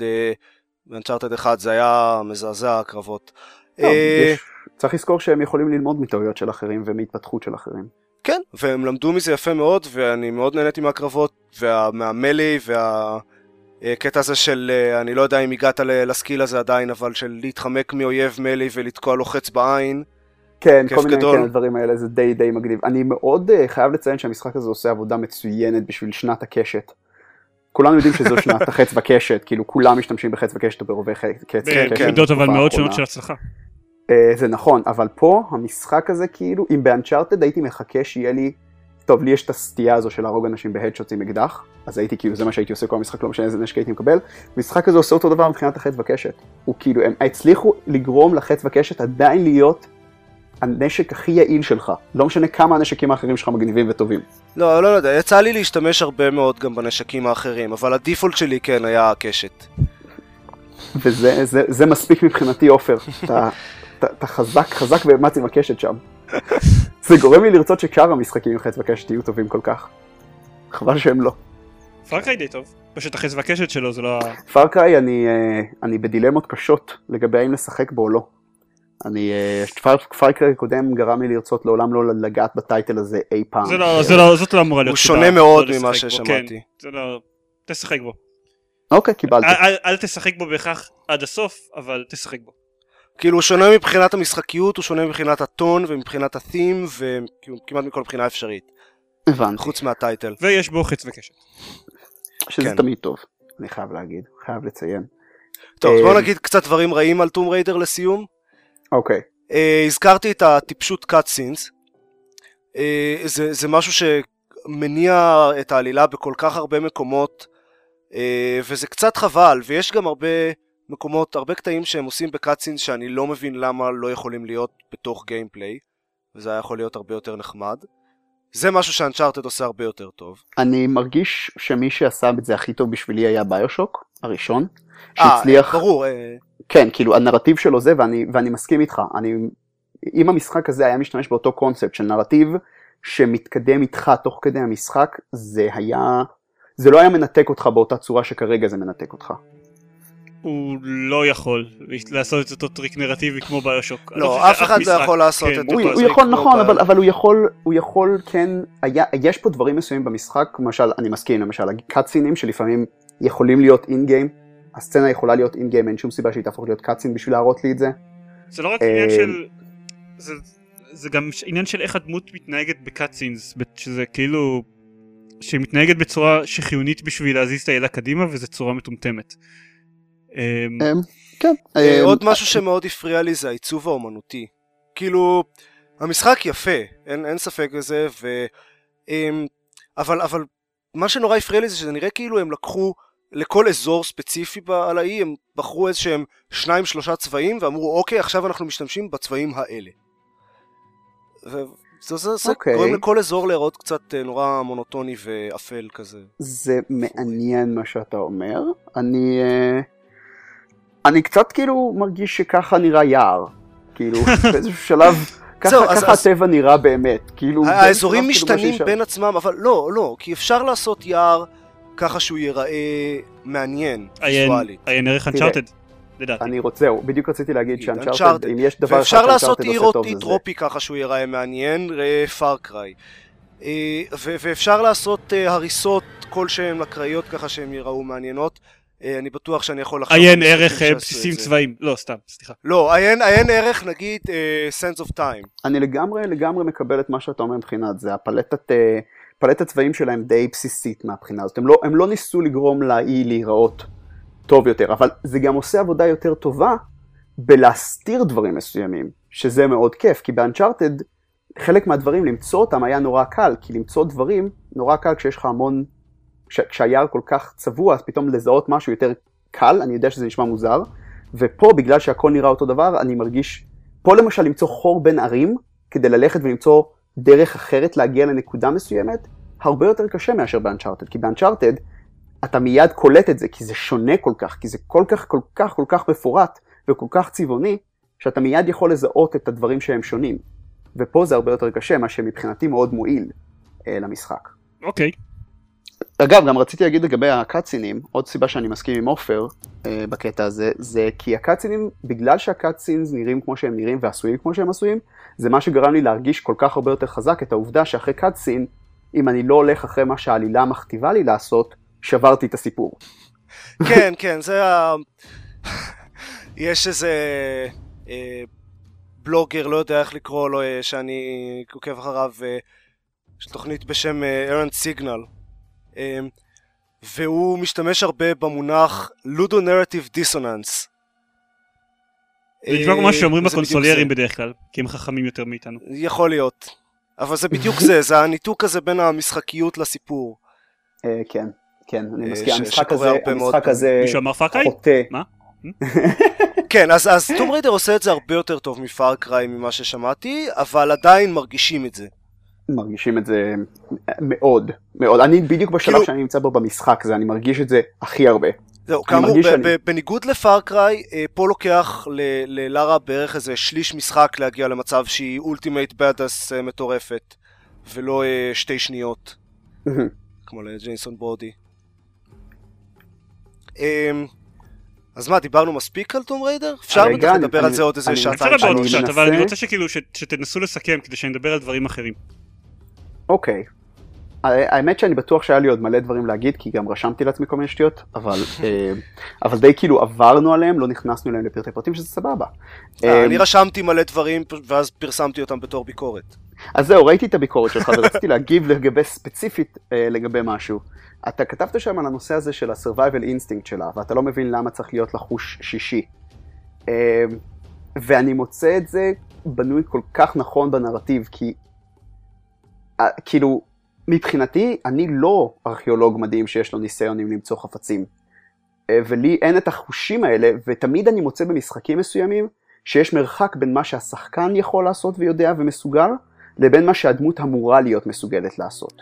באנצ'ארטד אה, 1 זה היה מזעזע הקרבות. אה, צריך לזכור שהם יכולים ללמוד מטעויות של אחרים ומהתפתחות של אחרים. כן, והם למדו מזה יפה מאוד, ואני מאוד נהניתי מהקרבות, מהמלי וה... אה, קטע הזה של, אה, אני לא יודע אם הגעת לסקיל הזה עדיין, אבל של להתחמק מאויב מלי ולתקוע לו חץ בעין. כן, כל מיני כן, הדברים האלה, זה די די מגניב. אני מאוד uh, חייב לציין שהמשחק הזה עושה עבודה מצוינת בשביל שנת הקשת. כולם יודעים שזו שנת החץ וקשת, כאילו כולם משתמשים בחץ וקשת או ברובי חץ. כן, כן. מידות אבל מאוד שונות של הצלחה. Uh, זה נכון, אבל פה המשחק הזה כאילו, אם באנצ'ארטד הייתי מחכה שיהיה לי טוב, לי יש את הסטייה הזו של להרוג אנשים בהדשוט עם אקדח, אז הייתי כאילו, זה מה שהייתי עושה כל המשחק, לא משנה איזה נשק הייתי מקבל. המשחק הזה עושה אותו דבר מבחינת החץ וקשת. הוא כאילו, הם הצליחו לגרום לחץ וקשת עדיין להיות הנשק הכי יעיל שלך. לא משנה כמה הנשקים האחרים שלך מגניבים וטובים. לא, לא יודע, יצא לי להשתמש הרבה מאוד גם בנשקים האחרים, אבל הדיפולט שלי כן היה הקשת. וזה זה, זה מספיק מבחינתי, עופר. אתה, אתה, חזק, חזק ואמץ עם הקשת שם. זה גורם לי לרצות ששאר המשחקים עם חץ וקשת יהיו טובים כל כך. חבל שהם לא. Far Cry די טוב. פשוט החץ וקשת שלו זה לא... Far Cry אני, אה, אני בדילמות קשות לגבי האם לשחק בו או לא. אני, אה, Far Cry הקודם גרם לי לרצות לעולם לא לגעת ב title הזה אי פעם. זה לא, זה לא, זאת לא אמורה להיות הוא שונה מאוד לא ממה ששמעתי. כן, זה לא, תשחק בו. אוקיי, קיבלתי. אל, אל, אל תשחק בו בהכרח עד הסוף, אבל תשחק בו. כאילו הוא שונה מבחינת המשחקיות, הוא שונה מבחינת הטון ומבחינת ה-theme וכמעט מכל בחינה אפשרית. הבנתי. חוץ מהטייטל. ויש בו חץ וקשת. שזה כן. תמיד טוב, אני חייב להגיד, חייב לציין. טוב, אז בוא אה, נגיד קצת דברים רעים על טום ריידר לסיום. אוקיי, אה, הזכרתי את הטיפשות קאט סינס. אה, זה, זה משהו שמניע את העלילה בכל כך הרבה מקומות, אה, וזה קצת חבל, ויש גם הרבה מקומות, הרבה קטעים שהם עושים בקאט סינס שאני לא מבין למה לא יכולים להיות בתוך גיימפליי, וזה היה יכול להיות הרבה יותר נחמד. זה משהו שאנצ'ארטד עושה הרבה יותר טוב. אני מרגיש שמי שעשה את זה הכי טוב בשבילי היה ביושוק, הראשון, אה, שהצליח, ברור, אה, כן, כאילו הנרטיב שלו זה, ואני, ואני מסכים איתך, אני, אם המשחק הזה היה משתמש באותו קונספט של נרטיב שמתקדם איתך תוך כדי המשחק, זה היה, זה לא היה מנתק אותך באותה צורה שכרגע זה מנתק אותך. הוא לא יכול לעשות את אותו טריק נרטיבי כמו BioShock. לא, אף אחד לא יכול לעשות כן, את אותו הוא יכול, נכון, אבל, אבל הוא יכול, הוא יכול, כן, יש פה דברים מסוימים במשחק, למשל, אני מסכים, למשל, הקאטסינים שלפעמים יכולים להיות in-game, הסצנה יכולה להיות in-game, אין שום סיבה שהיא תהפוך להיות cutscene בשביל להראות לי את זה. זה לא רק אה, עניין של... זה, גם עניין של איך הדמות מתנהגת ב cutscenes, שזה כאילו... שהיא מתנהגת בצורה שחיונית בשביל להזיז את הילדה קדימה וזו צורה מטומטמת. אמ, כן. אה, אמ, עוד משהו שמאוד הפריע לי זה העיצוב האומנותי. כאילו, המשחק יפה, אין, אין ספק בזה, ו... אמ, אבל, אבל מה שנורא הפריע לי זה שזה נראה כאילו הם לקחו לכל אזור ספציפי על האי, הם בחרו איזה שהם שניים שלושה צבעים ואמרו אוקיי עכשיו אנחנו משתמשים בצבעים האלה. וזה זה, זה אוקיי. גורם לכל אזור להיראות קצת אה, נורא מונוטוני ואפל כזה. זה מעניין מה שאתה אומר. אני, אה, אני קצת כאילו מרגיש שככה נראה יער. כאילו, באיזשהו שלב, ככה, זהו, אז- ככה אז- הטבע נראה באמת. כאילו, האזורים כאילו, משתנים בין עצמם, אבל לא, לא, כי אפשר לעשות יער ככה שהוא ייראה מעניין, ויזואלית. עיין ערך אנצ'ארטד, לדעתי. אני רוצה, זהו, בדיוק רציתי להגיד שאנצ'ארטד. אם יש דבר אחד ואפשר לעשות שאנצ'ארטד עיר עושה טוב זה זה. טרופי ככה שהוא ייראה מעניין, ראה פארקריי. ואפשר לעשות אה, הריסות כלשהן לקראיות ככה שהן ייראו מעניינות. אה, אני בטוח שאני יכול לחשוב... עיין ערך אה, בסיסים. צבאיים. לא, סתם, סליחה. לא, עיין ערך נגיד אה, sense of time. אני לגמרי לגמרי מקבל את מה שאתה אומר מבחינת זה, הפלטת אה, פלטת צבעים שלהם די בסיסית מהבחינה הזאת, הם לא, הם לא ניסו לגרום לאי להיראות טוב יותר, אבל זה גם עושה עבודה יותר טובה בלהסתיר דברים מסוימים, שזה מאוד כיף, כי באנצ'ארטד חלק מהדברים למצוא אותם היה נורא קל, כי למצוא דברים נורא קל כשיש לך המון, כש, כשהיער כל כך צבוע, אז פתאום לזהות משהו יותר קל, אני יודע שזה נשמע מוזר, ופה בגלל שהכל נראה אותו דבר, אני מרגיש, פה למשל למצוא חור בין ערים, כדי ללכת ולמצוא דרך אחרת להגיע לנקודה מסוימת, הרבה יותר קשה מאשר באנצ'ארטד, כי באנצ'ארטד אתה מיד קולט את זה, כי זה שונה כל כך, כי זה כל כך כל כך כל כך מפורט וכל כך צבעוני, שאתה מיד יכול לזהות את הדברים שהם שונים. ופה זה הרבה יותר קשה, מה שמבחינתי מאוד מועיל אה, למשחק. אוקיי. אגב, גם רציתי להגיד לגבי הקאצינים, עוד סיבה שאני מסכים עם עופר אה, בקטע הזה, זה כי הקאצינים, בגלל שהקאצינס נראים כמו שהם נראים ועשויים כמו שהם עשויים, זה מה שגרם לי להרגיש כל כך הרבה יותר חזק את העובדה שאחרי קאצין, אם אני לא הולך אחרי מה שהעלילה מכתיבה לי לעשות, שברתי את הסיפור. כן, כן, זה ה... יש איזה אה, בלוגר, לא יודע איך לקרוא לו, אה, שאני עוקב אחריו, אה, יש תוכנית בשם ארנד סיגנל, אה, והוא משתמש הרבה במונח לודו נרטיב דיסוננס. זה נשמע כמו מה שאומרים אה, בקונסוליירים זה. בדרך כלל, כי הם חכמים יותר מאיתנו. יכול להיות. אבל זה בדיוק זה, זה הניתוק הזה בין המשחקיות לסיפור. אה, כן, כן, אני אה, מסכים, המשחק הזה, המשחק הזה מישהו אמר? חוטא. מה? כן, אז, אז Tomb Raider עושה את זה הרבה יותר טוב מ Far Cry ממה ששמעתי, אבל עדיין מרגישים את זה. מרגישים את זה מאוד, מאוד. אני בדיוק בשלב כאילו- שאני נמצא בו במשחק הזה, אני מרגיש את זה הכי הרבה. זהו, אני כאמור, שאני- ב- בניגוד ל Far Cry, אה, פה לוקח ל- ללארה בערך איזה שליש משחק להגיע למצב שהיא ultimate badass אה, מטורפת, ולא אה, שתי שניות, כמו לג'ייסון ברודי. אמ, אז מה, דיברנו מספיק על טום ריידר? אפשר אני- לדבר על אני- זה עוד איזה אני אפשר שעתיים לדבר עוד אני קצת, אבל אני רוצה שכאילו ש- שתנסו לסכם כדי שנדבר על דברים אחרים. אוקיי. ה- האמת שאני בטוח שהיה לי עוד מלא דברים להגיד, כי גם רשמתי לעצמי כל מיני שטויות, אבל, אה, אבל די כאילו עברנו עליהם, לא נכנסנו אליהם לפרטי פרטים, שזה סבבה. אה, אה, אני רשמתי מלא דברים, ואז פרסמתי אותם בתור ביקורת. אז זהו, ראיתי את הביקורת שלך ורציתי להגיב לגבי ספציפית לגבי משהו. אתה כתבת שם על הנושא הזה של ה-survival instinct שלה, ואתה לא מבין למה צריך להיות לחוש שישי. ואני מוצא את זה בנוי כל כך נכון בנרטיב, כי כאילו, מבחינתי, אני לא ארכיאולוג מדהים שיש לו ניסיון עם למצוא חפצים. אה, ולי אין את החושים האלה, ותמיד אני מוצא במשחקים מסוימים שיש מרחק בין מה שהשחקן יכול לעשות ויודע ומסוגל, לבין מה שהדמות אמורה להיות מסוגלת לעשות.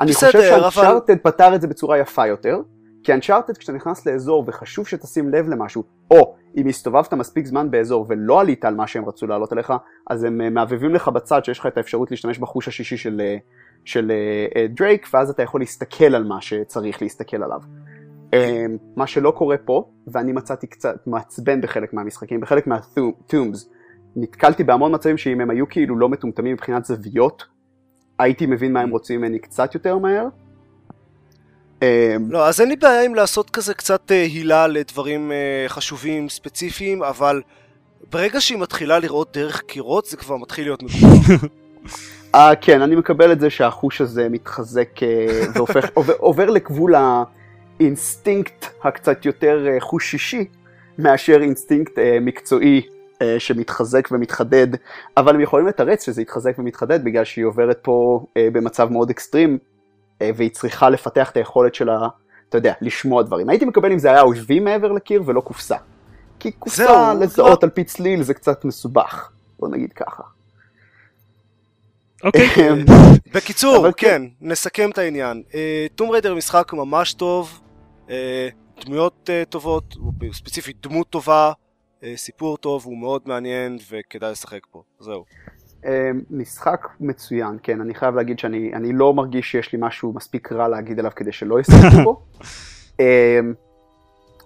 אני בסדר, חושב אבל- שאנצ'ארטד פתר את זה בצורה יפה יותר, כי אנצ'ארטד כשאתה נכנס לאזור וחשוב שתשים לב למשהו, או אם הסתובבת מספיק זמן באזור ולא עלית על מה שהם רצו לעלות עליך, אז הם אה, מעבבים לך בצד שיש לך את האפשרות להשתמש בחוש השישי של, אה, של אה, אה, דרייק, ואז אתה יכול להסתכל על מה שצריך להסתכל עליו. אה, מה שלא קורה פה, ואני מצאתי קצת מעצבן בחלק מהמשחקים, בחלק מהטומס, נתקלתי בהמון מצבים שאם הם היו כאילו לא מטומטמים מבחינת זוויות, הייתי מבין מה הם רוצים ממני קצת יותר מהר. אה, לא, אז אין לי בעיה עם לעשות כזה קצת אה, הילה לדברים אה, חשובים, ספציפיים, אבל ברגע שהיא מתחילה לראות דרך קירות, זה כבר מתחיל להיות מגודר. אה, כן, אני מקבל את זה שהחוש הזה מתחזק אה, והופך, עובר, עובר לגבול האינסטינקט הקצת יותר חוש שישי, מאשר אינסטינקט מקצועי אה, שמתחזק ומתחדד, אבל הם יכולים לתרץ שזה יתחזק ומתחדד בגלל שהיא עוברת פה אה, במצב מאוד אקסטרים, והיא צריכה לפתח את היכולת שלה, אתה יודע, לשמוע דברים. הייתי מקבל אם זה היה אויבים מעבר לקיר ולא קופסה. כי קופסה זהו, לזהות על פי צליל זה קצת מסובך, בוא נגיד ככה. אוקיי. בקיצור, אבל כן, נסכם את העניין. טום ריידר משחק ממש טוב, אה, דמויות אה, טובות, ספציפית דמות טובה, אה, סיפור טוב, הוא מאוד מעניין וכדאי לשחק פה. זהו. אה, משחק מצוין, כן, אני חייב להגיד שאני אני לא מרגיש שיש לי משהו מספיק רע להגיד עליו כדי שלא ישחק בו. אה,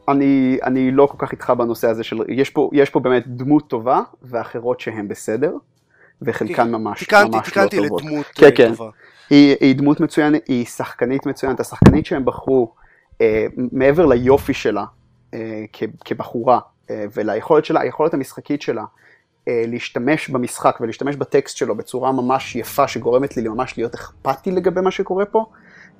אני, אני לא כל כך איתך בנושא הזה של, יש פה, יש פה באמת דמות טובה ואחרות שהן בסדר, וחלקן ממש, תיקנתי, ממש לא תיקנתי טובות. לדמות כן, אה, כן. טובה. היא, היא דמות מצוינת, היא שחקנית מצוינת, השחקנית שהם בחרו, אה, מעבר ליופי שלה אה, כ, כבחורה, אה, וליכולת שלה, היכולת המשחקית שלה, להשתמש במשחק ולהשתמש בטקסט שלו בצורה ממש יפה, שגורמת לי ממש להיות אכפתי לגבי מה שקורה פה,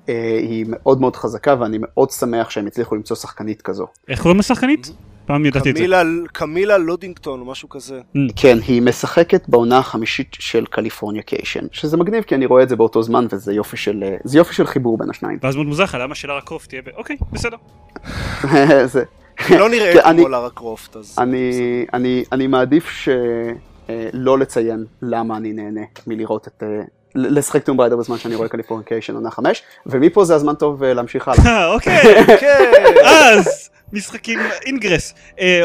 אה, היא מאוד מאוד חזקה, ואני מאוד שמח שהם הצליחו למצוא שחקנית כזו. איך קוראים לשחקנית? פעם ידעתי את זה. קמילה, קמילה לודינגטון או משהו כזה. כן, היא משחקת בעונה החמישית של Californication, שזה מגניב כי אני רואה את זה באותו זמן וזה יופי של, אה, זה יופי של חיבור בין השניים. ואז מאוד מוזר לך למה שלארה קרופט תהיה ב... אוקיי, בסדר. זה, לא כן, כמו לארה קרופט, אז... אני, אני, אני מעדיף שלא לציין למה אני נהנה מלראות את... לשחק Tomb Raider בזמן שאני רואה Californication עונה 5, ומפה זה הזמן טוב אה, להמשיך הלאה. אה, אוקיי. כן, אז משחקים Ingress. אה,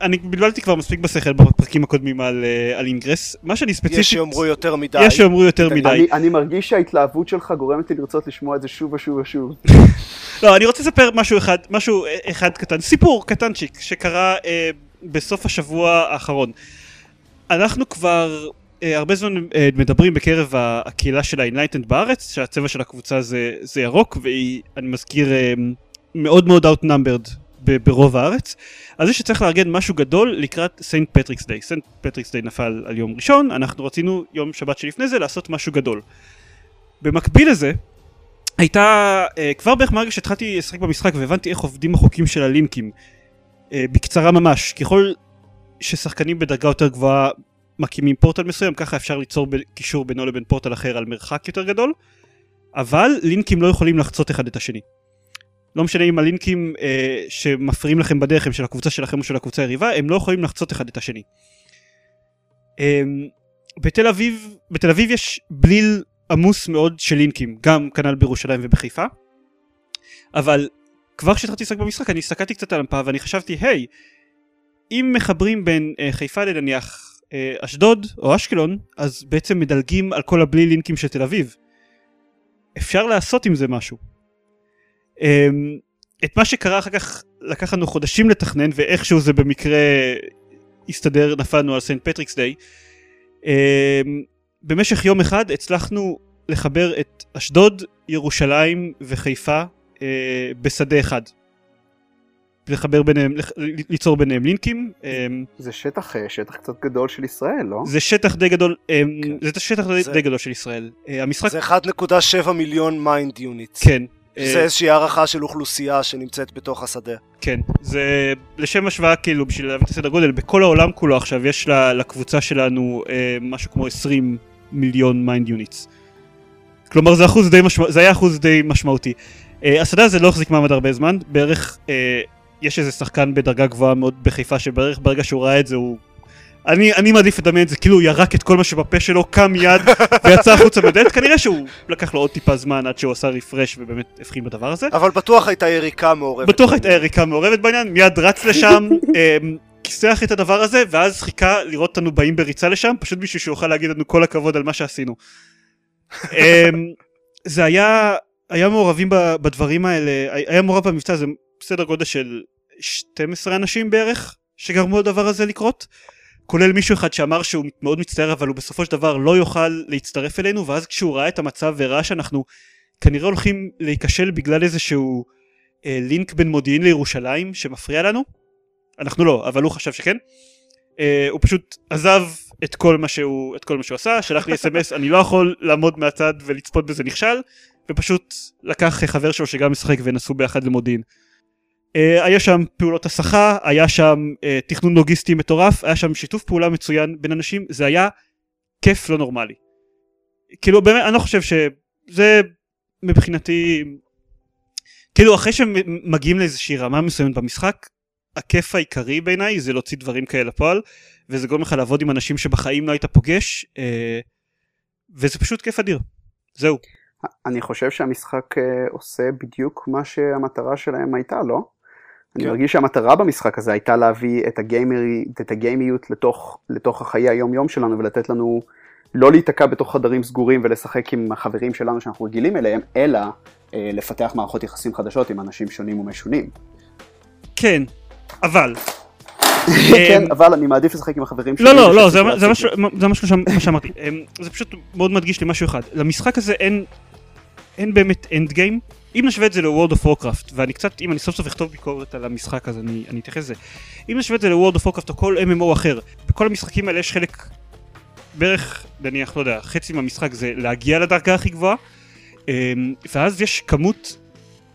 אני בלבלתי כבר מספיק בשכל בפרקים הקודמים על Ingress. מה שאני ספציפית... יש שיאמרו יותר מדי. יש שיאמרו יותר מדי. אני, מרגיש שההתלהבות שלך גורמת לי לרצות לשמוע את זה שוב ושוב ושוב. לא, אני רוצה לספר משהו אחד, משהו אחד קטן, סיפור קטנצ'יק שקרה בסוף השבוע האחרון. אנחנו כבר הרבה זמן אה, מדברים בקרב הקהילה של ה-Enlightened בארץ, שהצבע של הקבוצה זה, זה ירוק, והיא, אני מזכיר, אה, מאוד מאוד outnumbered ברוב הארץ. אז זה שצריך לארגן משהו גדול לקראת Saint Patrick's Day. Saint Patrick's Day נפל על יום ראשון, אנחנו רצינו יום שבת שלפני זה לעשות משהו גדול. במקביל לזה, הייתה, אה, כבר בערך מהרגע שהתחלתי לשחק במשחק והבנתי איך עובדים החוקים של הלינקים, אה, בקצרה ממש, ככל ששחקנים בדרגה יותר גבוהה מקימים פורטל מסוים, ככה אפשר ליצור קישור בינו לבין פורטל אחר על מרחק יותר גדול, אבל לינקים לא יכולים לחצות אחד את השני. לא משנה אם הלינקים אה, שמפריעים לכם בדרך הם של הקבוצה שלכם או של הקבוצה היריבה, הם לא יכולים לחצות אחד את השני. אה, בתל אביב, בתל אביב יש בליל עמוס מאוד של לינקים, גם כנ"ל בירושלים ובחיפה. אבל כבר כשהתחלתי לשחק במשחק אני הסתכלתי קצת על המפה ואני חשבתי, היי, אם מחברים בין אה, חיפה לנניח אשדוד או אשקלון, אז בעצם מדלגים על כל הבלי לינקים של תל אביב. אפשר לעשות עם זה משהו. אה, את מה שקרה אחר כך לקח לנו חודשים לתכנן ואיכשהו זה במקרה הסתדר נפלנו על Saint Patrick's Day. אה, במשך יום אחד הצלחנו לחבר את אשדוד, ירושלים וחיפה אה, בשדה אחד. לחבר ביניהם, ליצור ביניהם לינקים. אה, זה שטח, אה, שטח קצת גדול של ישראל, לא? זה שטח די גדול, אה, כן. זה שטח די- זה- די גדול של ישראל. אה, המשחק, זה 1.7 מיליון mind units. כן. אה, זה איזושהי הערכה של אוכלוסייה שנמצאת בתוך השדה. כן, זה לשם השוואה כאילו בשביל להבין את הסדר גודל, בכל העולם כולו עכשיו יש לה- לקבוצה שלנו אה, משהו כמו 20 מיליון mind units. כלומר זה אחוז די משמע... זה היה אחוז די משמעותי. אה, השדה הזה לא החזיק מעמד הרבה זמן, בערך אה, יש איזה שחקן בדרגה גבוהה מאוד בחיפה שבערך ברגע שהוא ראה את זה הוא... אני, אני מעדיף לדמיין את זה כאילו הוא ירק את כל מה שבפה שלו, קם מיד ויצא החוצה בדלת, כנראה שהוא לקח לו עוד טיפה זמן עד שהוא עשה רפרש ובאמת הבחין בדבר הזה. אבל בטוח הייתה יריקה מעורבת. בטוח הייתה יריקה מעורבת בעניין, מיד רץ לשם, אמ, כיסח את הדבר הזה, ואז חיכה לראות אותנו באים בריצה לשם, פשוט בשביל שהוא יוכל להגיד לנו כל הכבוד על מה שעשינו. אמ, זה היה, היה מעורבים בדברים האלה, היה מעורב במבצע, זה סדר גודל של 12 אנשים בערך, שגרמו לדבר הזה לקרות. כולל מישהו אחד שאמר שהוא מאוד מצטער אבל הוא בסופו של דבר לא יוכל להצטרף אלינו ואז כשהוא ראה את המצב וראה שאנחנו כנראה הולכים להיכשל בגלל איזשהו אה, לינק בין מודיעין לירושלים שמפריע לנו אנחנו לא אבל הוא חשב שכן אה, הוא פשוט עזב את כל מה שהוא את כל מה שהוא עשה שלח לי אס.אם.אס אני לא יכול לעמוד מהצד ולצפות בזה נכשל ופשוט לקח חבר שלו שגם משחק ונסעו ביחד למודיעין. אה, היה שם פעולות הסחה היה שם אה, תכנון לוגיסטי מטורף היה שם שיתוף פעולה מצוין בין אנשים זה היה כיף לא נורמלי. כאילו באמת אני לא חושב שזה מבחינתי כאילו אחרי שמגיעים לאיזושהי רמה מסוימת במשחק הכיף העיקרי בעיניי זה להוציא דברים כאלה לפועל וזה גורם לך לעבוד עם אנשים שבחיים לא היית פוגש אה, וזה פשוט כיף אדיר זהו אני חושב שהמשחק עושה בדיוק מה שהמטרה שלהם הייתה, לא? אני כן. מרגיש שהמטרה במשחק הזה הייתה להביא את, הגיימרי, את הגיימיות לתוך, לתוך החיי היום יום שלנו ולתת לנו לא להיתקע בתוך חדרים סגורים ולשחק עם החברים שלנו שאנחנו רגילים אליהם, אלא אה, לפתח מערכות יחסים חדשות עם אנשים שונים ומשונים. כן אבל כן, אבל אני מעדיף לשחק עם החברים שלי. לא לא לא זה. משהו- שאמרתי אמ, זה פשוט מאוד מדגיש לי משהו אחד למשחק הזה אין באמת אנד גיים אם נשווה את זה ל-World of Warcraft ואני קצת אם אני סוף סוף אכתוב ביקורת על המשחק אז אני אני אתייחס לזה אם נשווה את זה ל-World of Warcraft או כל MMO אחר בכל המשחקים האלה יש חלק בערך נניח לא יודע חצי מהמשחק זה להגיע לדרגה הכי גבוהה אמ, ואז יש כמות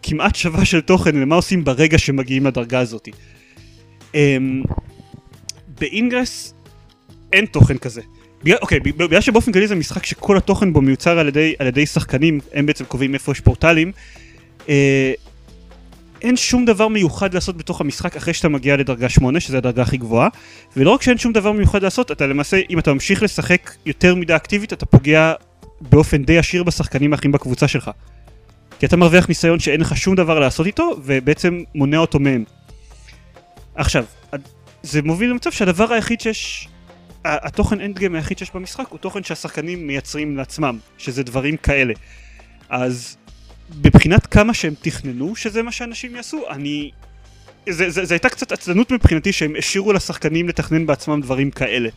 כמעט שווה של תוכן למה עושים ברגע שמגיעים לדרגה הזאת. אמ, באינגרס אין תוכן כזה. בגלל, אוקיי, בגלל שבאופן כללי זה משחק שכל התוכן בו מיוצר על ידי, על ידי שחקנים, הם בעצם קובעים איפה יש פורטלים, אה, אין שום דבר מיוחד לעשות בתוך המשחק אחרי שאתה מגיע לדרגה 8, שזו הדרגה הכי גבוהה, ולא רק שאין שום דבר מיוחד לעשות, אתה למעשה, אם אתה ממשיך לשחק יותר מדי אקטיבית, אתה פוגע באופן די ישיר בשחקנים האחרים בקבוצה שלך. כי אתה מרוויח ניסיון שאין לך שום דבר לעשות איתו, ובעצם מונע אותו מהם. עכשיו, זה מוביל למצב שהדבר היחיד שיש, התוכן אנד גיים היחיד שיש במשחק הוא תוכן שהשחקנים מייצרים לעצמם, שזה דברים כאלה. אז מבחינת כמה שהם תכננו שזה מה שאנשים יעשו, אני... זה, זה, זה הייתה קצת עצלנות מבחינתי שהם השאירו לשחקנים לתכנן בעצמם דברים כאלה.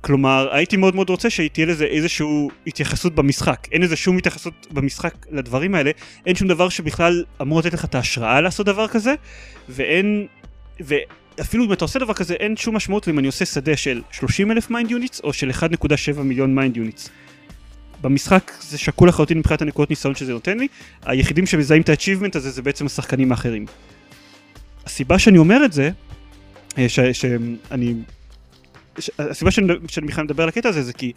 כלומר, הייתי מאוד מאוד רוצה שתהיה לזה איזושהי התייחסות במשחק. אין לזה שום התייחסות במשחק לדברים האלה, אין שום דבר שבכלל אמור לתת לך את ההשראה לעשות דבר כזה, ואין... ואפילו אם אתה עושה דבר כזה, אין שום משמעות אם אני עושה שדה של 30 אלף mind units או של 1.7 מיליון mind units. במשחק זה שקול לחלוטין מבחינת הנקודות ניסיון שזה נותן לי, היחידים שמזהים את ה-achievement הזה זה בעצם השחקנים האחרים. הסיבה שאני אומר את זה, אה, שאני... הסיבה שאני בכלל מדבר על הקטע הזה זה כי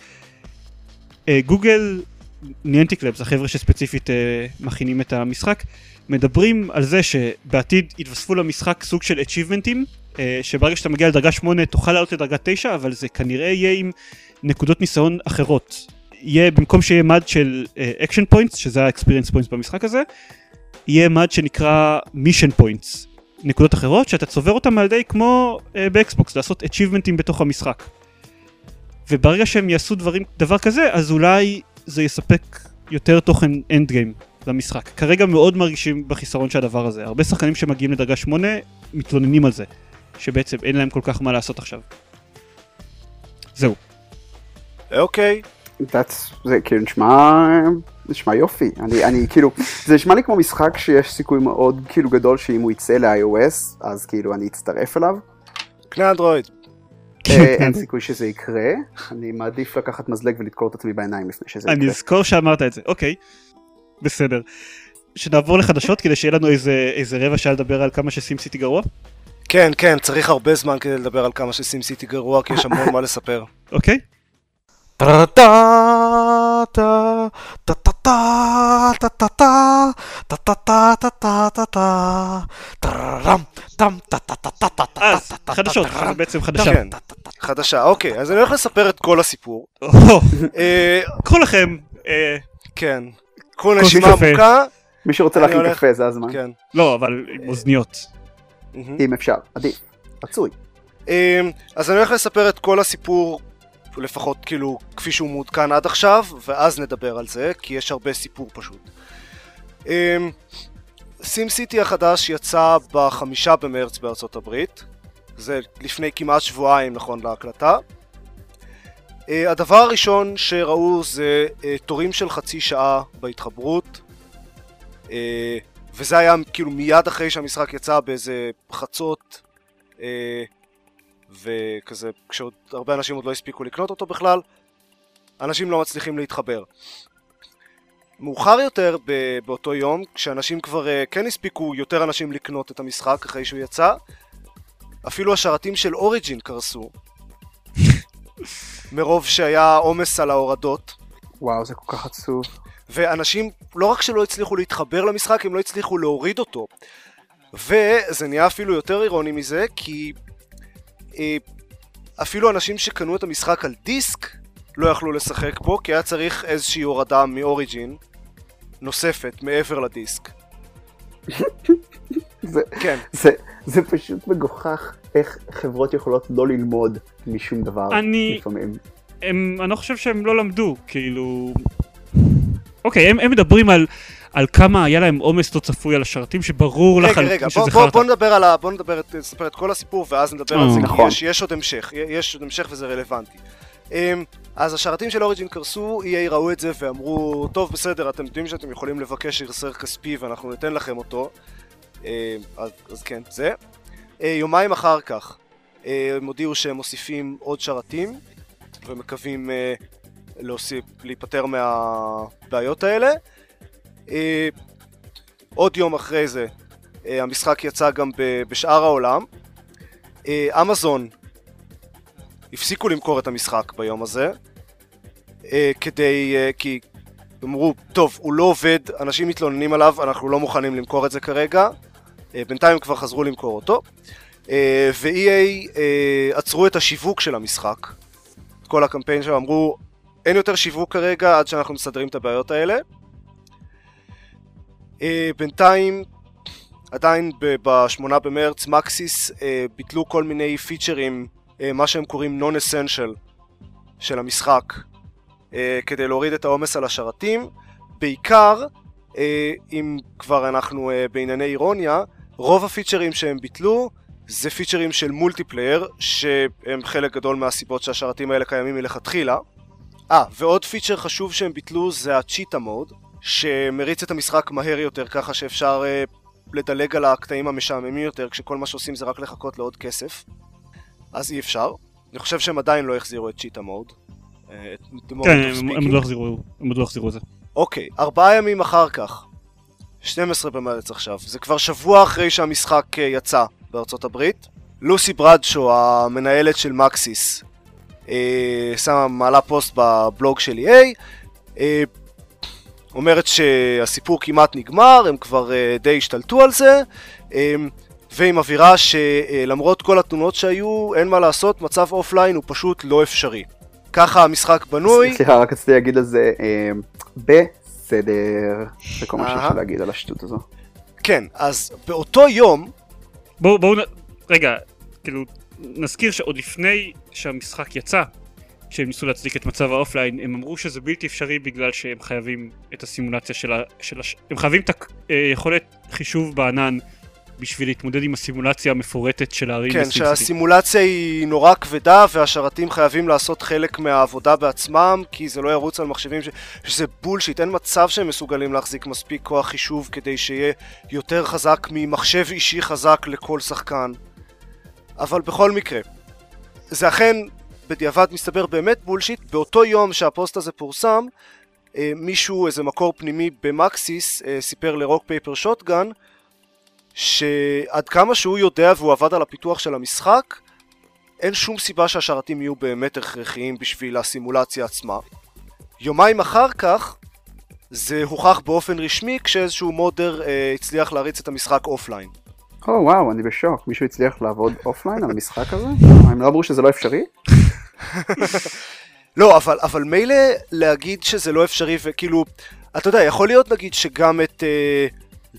אה, גוגל, Niantic Labs, החבר'ה שספציפית אה, מכינים את המשחק, מדברים על זה שבעתיד יתווספו למשחק סוג של אה, שברגע שאתה מגיע לדרגה 8 תוכל לעלות לדרגה 9, אבל זה כנראה יהיה עם נקודות ניסיון אחרות. יהיה, במקום שיהיה מד של action uh, points, שזה ה-experience points במשחק הזה, יהיה מד שנקרא mission points, נקודות אחרות שאתה צובר אותם על ידי כמו uh, באקסבוקס, לעשות achievement ים בתוך המשחק. וברגע שהם יעשו דברים, דבר כזה, אז אולי זה יספק יותר תוכן אנד גיים למשחק. כרגע מאוד מרגישים בחיסרון של הדבר הזה. הרבה שחקנים שמגיעים לדרגה 8 מתלוננים על זה, שבעצם אין להם כל כך מה לעשות עכשיו. זהו. אוקיי. זה כאילו נשמע, נשמע יופי, אני, אני כאילו, זה נשמע לי כמו משחק שיש סיכוי מאוד כאילו גדול שאם הוא יצא ל-iOS, אז כאילו אני אצטרף אליו. קנה אנדרואיד. אה, אין סיכוי שזה יקרה, אני מעדיף לקחת מזלג ולדקור את עצמי בעיניים לפני שזה אני יקרה. אזכור שאמרת את זה, אוקיי. בסדר. שנעבור לחדשות כדי שיהיה לנו איזה, איזה רבע שעה לדבר על כמה שסים סיטי גרוע? כן, כן, צריך הרבה זמן כדי לדבר על כמה שסים סיטי גרוע, כי יש המון מה לספר. אוקיי? אז, חדשות, בעצם חדשה. חדשה. אוקיי, אז אני הולך לספר את כל הסיפור. או, אה, קחו לכם, אה, כן. קחו נשימה. עמוקה. מי שרוצה להכין קפה זה הזמן, כן. לא, אבל עם אוזניות. מהמם. אם אפשר, עדיף, רצוי. אז אני הולך לספר את כל הסיפור, לפחות כאילו כפי שהוא מעודכן עד עכשיו, ואז נדבר על זה, כי יש הרבה סיפור פשוט. סים סיטי החדש יצא בחמישה במרץ בארצות הברית, זה לפני כמעט שבועיים נכון להקלטה. אה, הדבר הראשון שראו זה אה, תורים של חצי שעה בהתחברות, אה, וזה היה כאילו מיד אחרי שהמשחק יצא באיזה חצות. וכזה, כשעוד הרבה אנשים עוד לא הספיקו לקנות אותו בכלל, אנשים לא מצליחים להתחבר. מאוחר יותר ב- באותו יום, כשאנשים כבר uh, כן הספיקו יותר אנשים לקנות את המשחק אחרי שהוא יצא, אפילו השרתים של אוריג'ין קרסו. מרוב שהיה עומס על ההורדות. וואו, זה כל כך עצוב. ואנשים לא רק שלא הצליחו להתחבר למשחק, הם לא הצליחו להוריד אותו. וזה נהיה אפילו יותר אירוני מזה, כי אפילו אנשים שקנו את המשחק על דיסק לא יכלו לשחק בו, כי היה צריך איזושהי הורדה מאוריג'ין נוספת מעבר לדיסק. זה, כן, זה, זה פשוט מגוחך איך חברות יכולות לא ללמוד משום דבר אני- לפעמים. הם, אני לא חושב שהם לא למדו, כאילו... אוקיי, הם, הם מדברים על, על כמה היה להם עומס לא צפוי על השרתים, שברור רגע, לחלוטין רגע, שזה בוא, בוא, חרטא. בוא נדבר על ה... בוא נדבר, נספר את כל הסיפור ואז נדבר על זה, כי נכון. יש, יש עוד המשך, יש עוד המשך וזה רלוונטי. אמ, אז השרתים של אוריג'ין קרסו, EA ראו את זה ואמרו, טוב בסדר, אתם יודעים שאתם יכולים לבקש החזר כספי ואנחנו ניתן לכם אותו. אמ, אז, אז כן, זה. אה, יומיים אחר כך, אה, הם הודיעו שהם מוסיפים עוד שרתים, ומקווים אה, להוסיף, להיפטר מהבעיות האלה. אה, עוד יום אחרי זה, אה, המשחק יצא גם בשאר העולם. אה, אמזון הפסיקו למכור את המשחק ביום הזה, כדי, כי אמרו, טוב, הוא לא עובד, אנשים מתלוננים עליו, אנחנו לא מוכנים למכור את זה כרגע. בינתיים כבר חזרו למכור אותו. ו-EA עצרו את השיווק של המשחק. כל הקמפיין שלהם אמרו, אין יותר שיווק כרגע עד שאנחנו מסדרים את הבעיות האלה. אה, בינתיים, עדיין ב-8 במרץ, מקסיס אה, ביטלו כל מיני פיצ'רים, אה, מה שהם קוראים non-essential של המשחק, כדי להוריד את העומס על השרתים. בעיקר, אם כבר אנחנו בענייני אירוניה, רוב הפיצ'רים שהם ביטלו זה פיצ'רים של multiplayer, שהם חלק גדול מהסיבות שהשרתים האלה קיימים מלכתחילה. אה, ועוד פיצ'ר חשוב שהם ביטלו זה ה cheetah mode, שמריץ את המשחק מהר יותר ככה שאפשר אה, לדלג על הקטעים המשעממים יותר כשכל מה שעושים זה רק לחכות לעוד כסף. אז אי אפשר. אני חושב שהם עדיין לא החזירו את צ'יטה מוד. אה, כן, הם. הם, לא החזירו, הם עוד לא החזירו את זה. אוקיי, ארבעה ימים אחר כך, 12 במרץ עכשיו, זה כבר שבוע אחרי שהמשחק אה, יצא בארצות הברית, לוסי ברדשו, המנהלת של מקסיס, שמה מעלה פוסט בבלוג של EA, אומרת שהסיפור כמעט נגמר, הם כבר אה, די השתלטו על זה, אה, והיא מבהירה שלמרות כל התלונות שהיו, אין מה לעשות, מצב offline הוא פשוט לא אפשרי. ככה המשחק בנוי, סליחה, רק רציתי להגיד על זה, אה, בסדר, זה כל מה. לי להגיד על השטות הזו. כן, אז באותו יום, בואו, בואו, רגע, כאילו, נזכיר שעוד לפני שהמשחק יצא, שהם ניסו להצדיק את מצב ה offline, הם אמרו שזה בלתי אפשרי בגלל שהם חייבים את הסימולציה של ה... של הש... הם חייבים את היכולת חישוב בענן בשביל להתמודד עם הסימולציה המפורטת של הערים כן. שהסימולציה היא נורא כבדה והשרתים חייבים לעשות חלק מהעבודה בעצמם כי זה לא ירוץ על מחשבים ש... שזה bullshit, אין מצב שהם מסוגלים להחזיק מספיק כוח חישוב כדי שיהיה יותר חזק ממחשב אישי חזק לכל שחקן. אבל בכל מקרה, זה אכן בדיעבד מסתבר באמת bullshit, באותו יום שהפוסט הזה פורסם אה, מישהו, איזה מקור פנימי במקסיס, אה, סיפר ל Rock Paper Shotgun שעד כמה שהוא יודע והוא עבד על הפיתוח של המשחק, אין שום סיבה שהשרתים יהיו באמת הכרחיים בשביל הסימולציה עצמה. יומיים אחר כך זה הוכח באופן רשמי כשאיזשהו modder אה, הצליח להריץ את המשחק offline. או וואו, אני בשוק. מישהו הצליח לעבוד offline על המשחק הזה? הם לא אמרו שזה לא אפשרי? לא, אבל, אבל מילא להגיד שזה לא אפשרי וכאילו, אתה יודע, יכול להיות נגיד שגם את אה,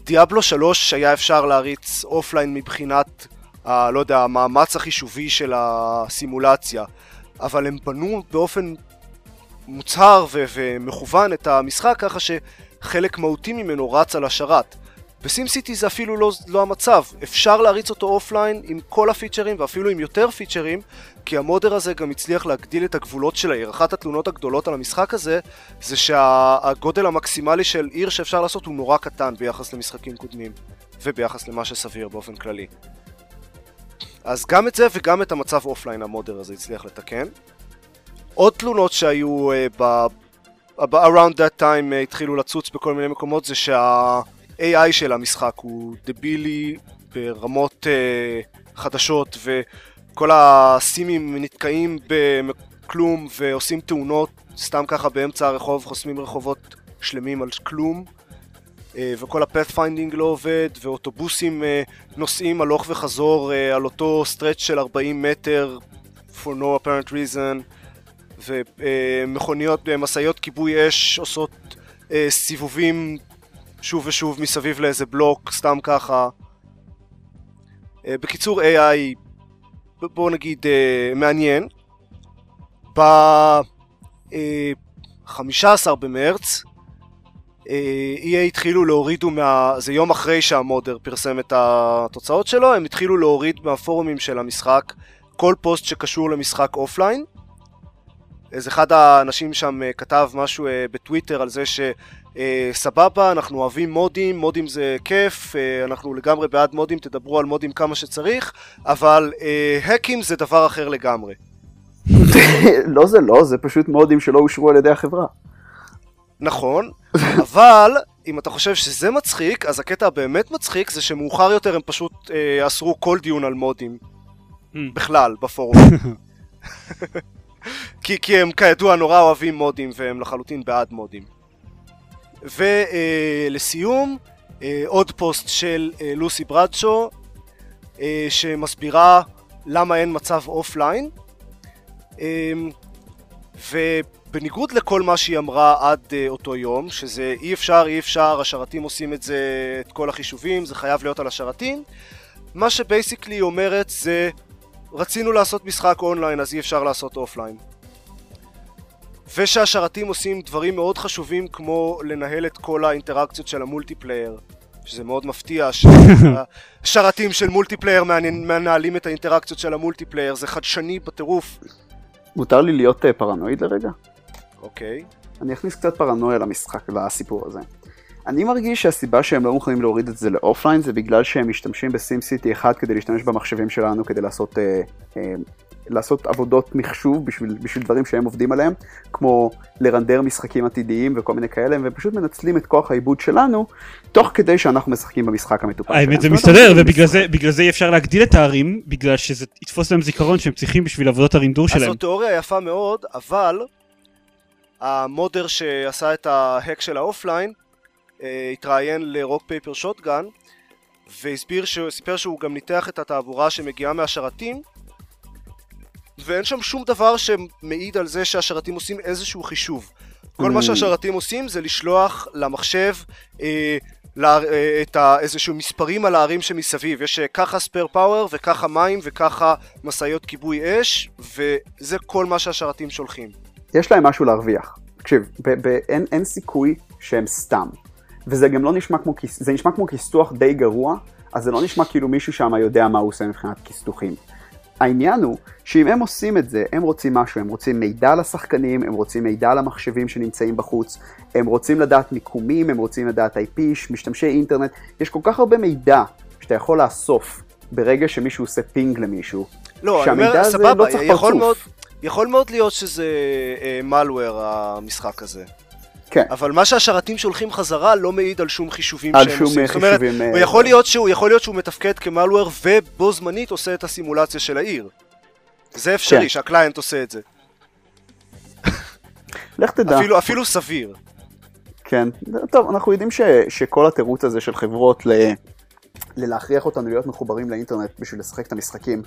Diablo 3 היה אפשר להריץ offline מבחינת, ה, לא יודע, המאמץ החישובי של הסימולציה, אבל הם בנו באופן מוצהר ו- ומכוון את המשחק ככה שחלק מהותי ממנו רץ על השרת. ב SimCity זה אפילו לא, לא המצב, אפשר להריץ אותו offline עם כל הפיצ'רים ואפילו עם יותר פיצ'רים כי ה modder הזה גם הצליח להגדיל את הגבולות של העיר. אחת התלונות הגדולות על המשחק הזה זה שהגודל המקסימלי של עיר שאפשר לעשות הוא נורא קטן ביחס למשחקים קודמים וביחס למה שסביר באופן כללי. אז גם את זה וגם את המצב offline ה modder הזה הצליח לתקן. עוד תלונות שהיו uh, ב... around that time uh, התחילו לצוץ בכל מיני מקומות זה שה... AI של המשחק הוא דבילי ברמות uh, חדשות וכל הסימים נתקעים בכלום ועושים תאונות סתם ככה באמצע הרחוב, חוסמים רחובות שלמים על כלום uh, וכל ה pathfinding לא עובד ואוטובוסים uh, נוסעים הלוך וחזור uh, על אותו סטרץ' של 40 מטר for no apparent reason ומכוניות, משאיות כיבוי אש עושות סיבובים שוב ושוב מסביב לאיזה בלוק, סתם ככה. Uh, בקיצור, AI, בואו נגיד, uh, מעניין. ב-15 uh, במרץ, EA התחילו להורידו מה... זה יום אחרי שה modder פרסם את התוצאות שלו, הם התחילו להוריד מהפורומים של המשחק כל פוסט שקשור למשחק offline. איזה אחד האנשים שם uh, כתב משהו uh, בטוויטר על זה ש... אה, סבבה, אנחנו אוהבים mod ים, mod ים זה כיף, אה, אנחנו לגמרי בעד mod ים, תדברו על mod ים כמה שצריך, אבל אה, hack ים זה דבר אחר לגמרי. לא זה לא, זה פשוט mod ים שלא אושרו על ידי החברה. נכון, אבל אם אתה חושב שזה מצחיק, אז הקטע הבאמת מצחיק זה שמאוחר יותר הם פשוט אה, אסרו כל דיון על mod ים. Hmm. בכלל, בפורום. כי, כי הם כידוע נורא אוהבים mod ים והם לחלוטין בעד mod ים. ולסיום, אה, עוד פוסט של אה, Lucy Bradshaw, אה, שמסבירה למה אין מצב offline. ובניגוד לכל מה שהיא אמרה עד אותו יום, שזה אי אפשר, אי אפשר, השרתים עושים את זה, את כל החישובים, זה חייב להיות על השרתים, מה ש basically היא אומרת זה רצינו לעשות משחק אונליין אז אי אפשר לעשות offline. ושהשרתים עושים דברים מאוד חשובים כמו לנהל את כל האינטראקציות של ה multiplayer שזה מאוד מפתיע שהשרתים של multiplayer מנהלים את האינטראקציות של ה multiplayer זה חדשני בטירוף מותר לי להיות אה, פרנואיד לרגע? אוקיי אני אכניס קצת פרנויה למשחק, לסיפור הזה. אני מרגיש שהסיבה שהם לא מוכנים להוריד את זה לאופליין זה בגלל שהם משתמשים בסים סיטי 1 כדי להשתמש במחשבים שלנו כדי לעשות אה, אה, לעשות עבודות מחשוב בשביל, בשביל דברים שהם עובדים עליהם, כמו לרנדר משחקים עתידיים וכל מיני כאלה, והם פשוט מנצלים את כוח העיבוד שלנו, תוך כדי שאנחנו משחקים במשחק המטופל שלהם. האמת זה מסתדר, ובגלל זה, זה אי אפשר להגדיל את הערים, בגלל שזה יתפוס להם זיכרון שהם צריכים בשביל עבודות הרינדור שלהם. אז זו תיאוריה יפה מאוד, אבל ה modder שעשה את ה hack של ה offline, התראיין ל Rock Paper Shotgun, והסביר, סיפר שהוא גם ניתח את התעבורה שמגיעה מהשרתים, ואין שם שום דבר שמעיד על זה שהשרתים עושים איזשהו חישוב. כל מה mm. שהשרתים עושים זה לשלוח למחשב אה, לה, אה, את ה, איזשהו מספרים על הערים שמסביב. יש אה, ככה spare power וככה מים וככה משאיות כיבוי אש, וזה כל מה שהשרתים שולחים. יש להם משהו להרוויח. תקשיב, ב- ב- אין, אין סיכוי שהם סתם. וזה גם לא נשמע כמו, זה נשמע כמו כיסוח די גרוע, אז זה לא נשמע כאילו מישהו שם יודע מה הוא עושה מבחינת כיסתוחים. העניין הוא שאם הם עושים את זה, הם רוצים משהו, הם רוצים מידע על השחקנים, הם רוצים מידע על המחשבים שנמצאים בחוץ, הם רוצים לדעת מיקומים, הם רוצים לדעת IP, משתמשי אינטרנט, יש כל כך הרבה מידע שאתה יכול לאסוף ברגע שמישהו עושה ping למישהו, לא, אני שהמידע אומר, הזה סבבה, לא צריך יכול מאוד. יכול מאוד להיות שזה malware המשחק הזה. כן, אבל מה שהשרתים שולחים חזרה לא מעיד על שום חישובים על שהם שום עושים. זאת אומרת, חישובים... הוא אה, יכול להיות שהוא יכול להיות שהוא מתפקד כ malware ובו זמנית עושה את הסימולציה של העיר. זה אפשרי, כן. שה client עושה את זה. לך תדע. אפילו, אפילו סביר. כן, טוב, אנחנו יודעים ש, שכל התירוץ הזה של חברות ל, ללהכריח אותנו להיות מחוברים לאינטרנט בשביל לשחק את המשחקים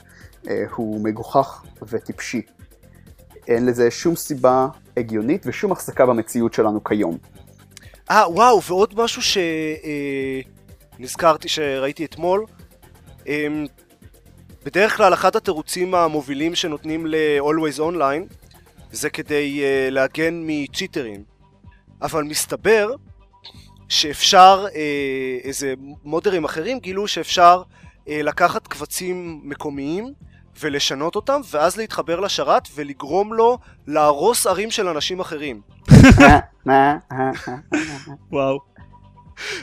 אה, הוא מגוחך וטיפשי. אין לזה שום סיבה הגיונית ושום החזקה במציאות שלנו כיום. אה, וואו, ועוד משהו שנזכרתי שראיתי אתמול. אה, בדרך כלל אחד התירוצים המובילים שנותנים ל-Always Online זה כדי אה, להגן מצ'יטרים. אבל מסתבר שאפשר, אה, איזה מודרים אחרים גילו שאפשר אה, לקחת קבצים מקומיים ולשנות אותם, ואז להתחבר לשרת ולגרום לו להרוס ערים של אנשים אחרים. וואו.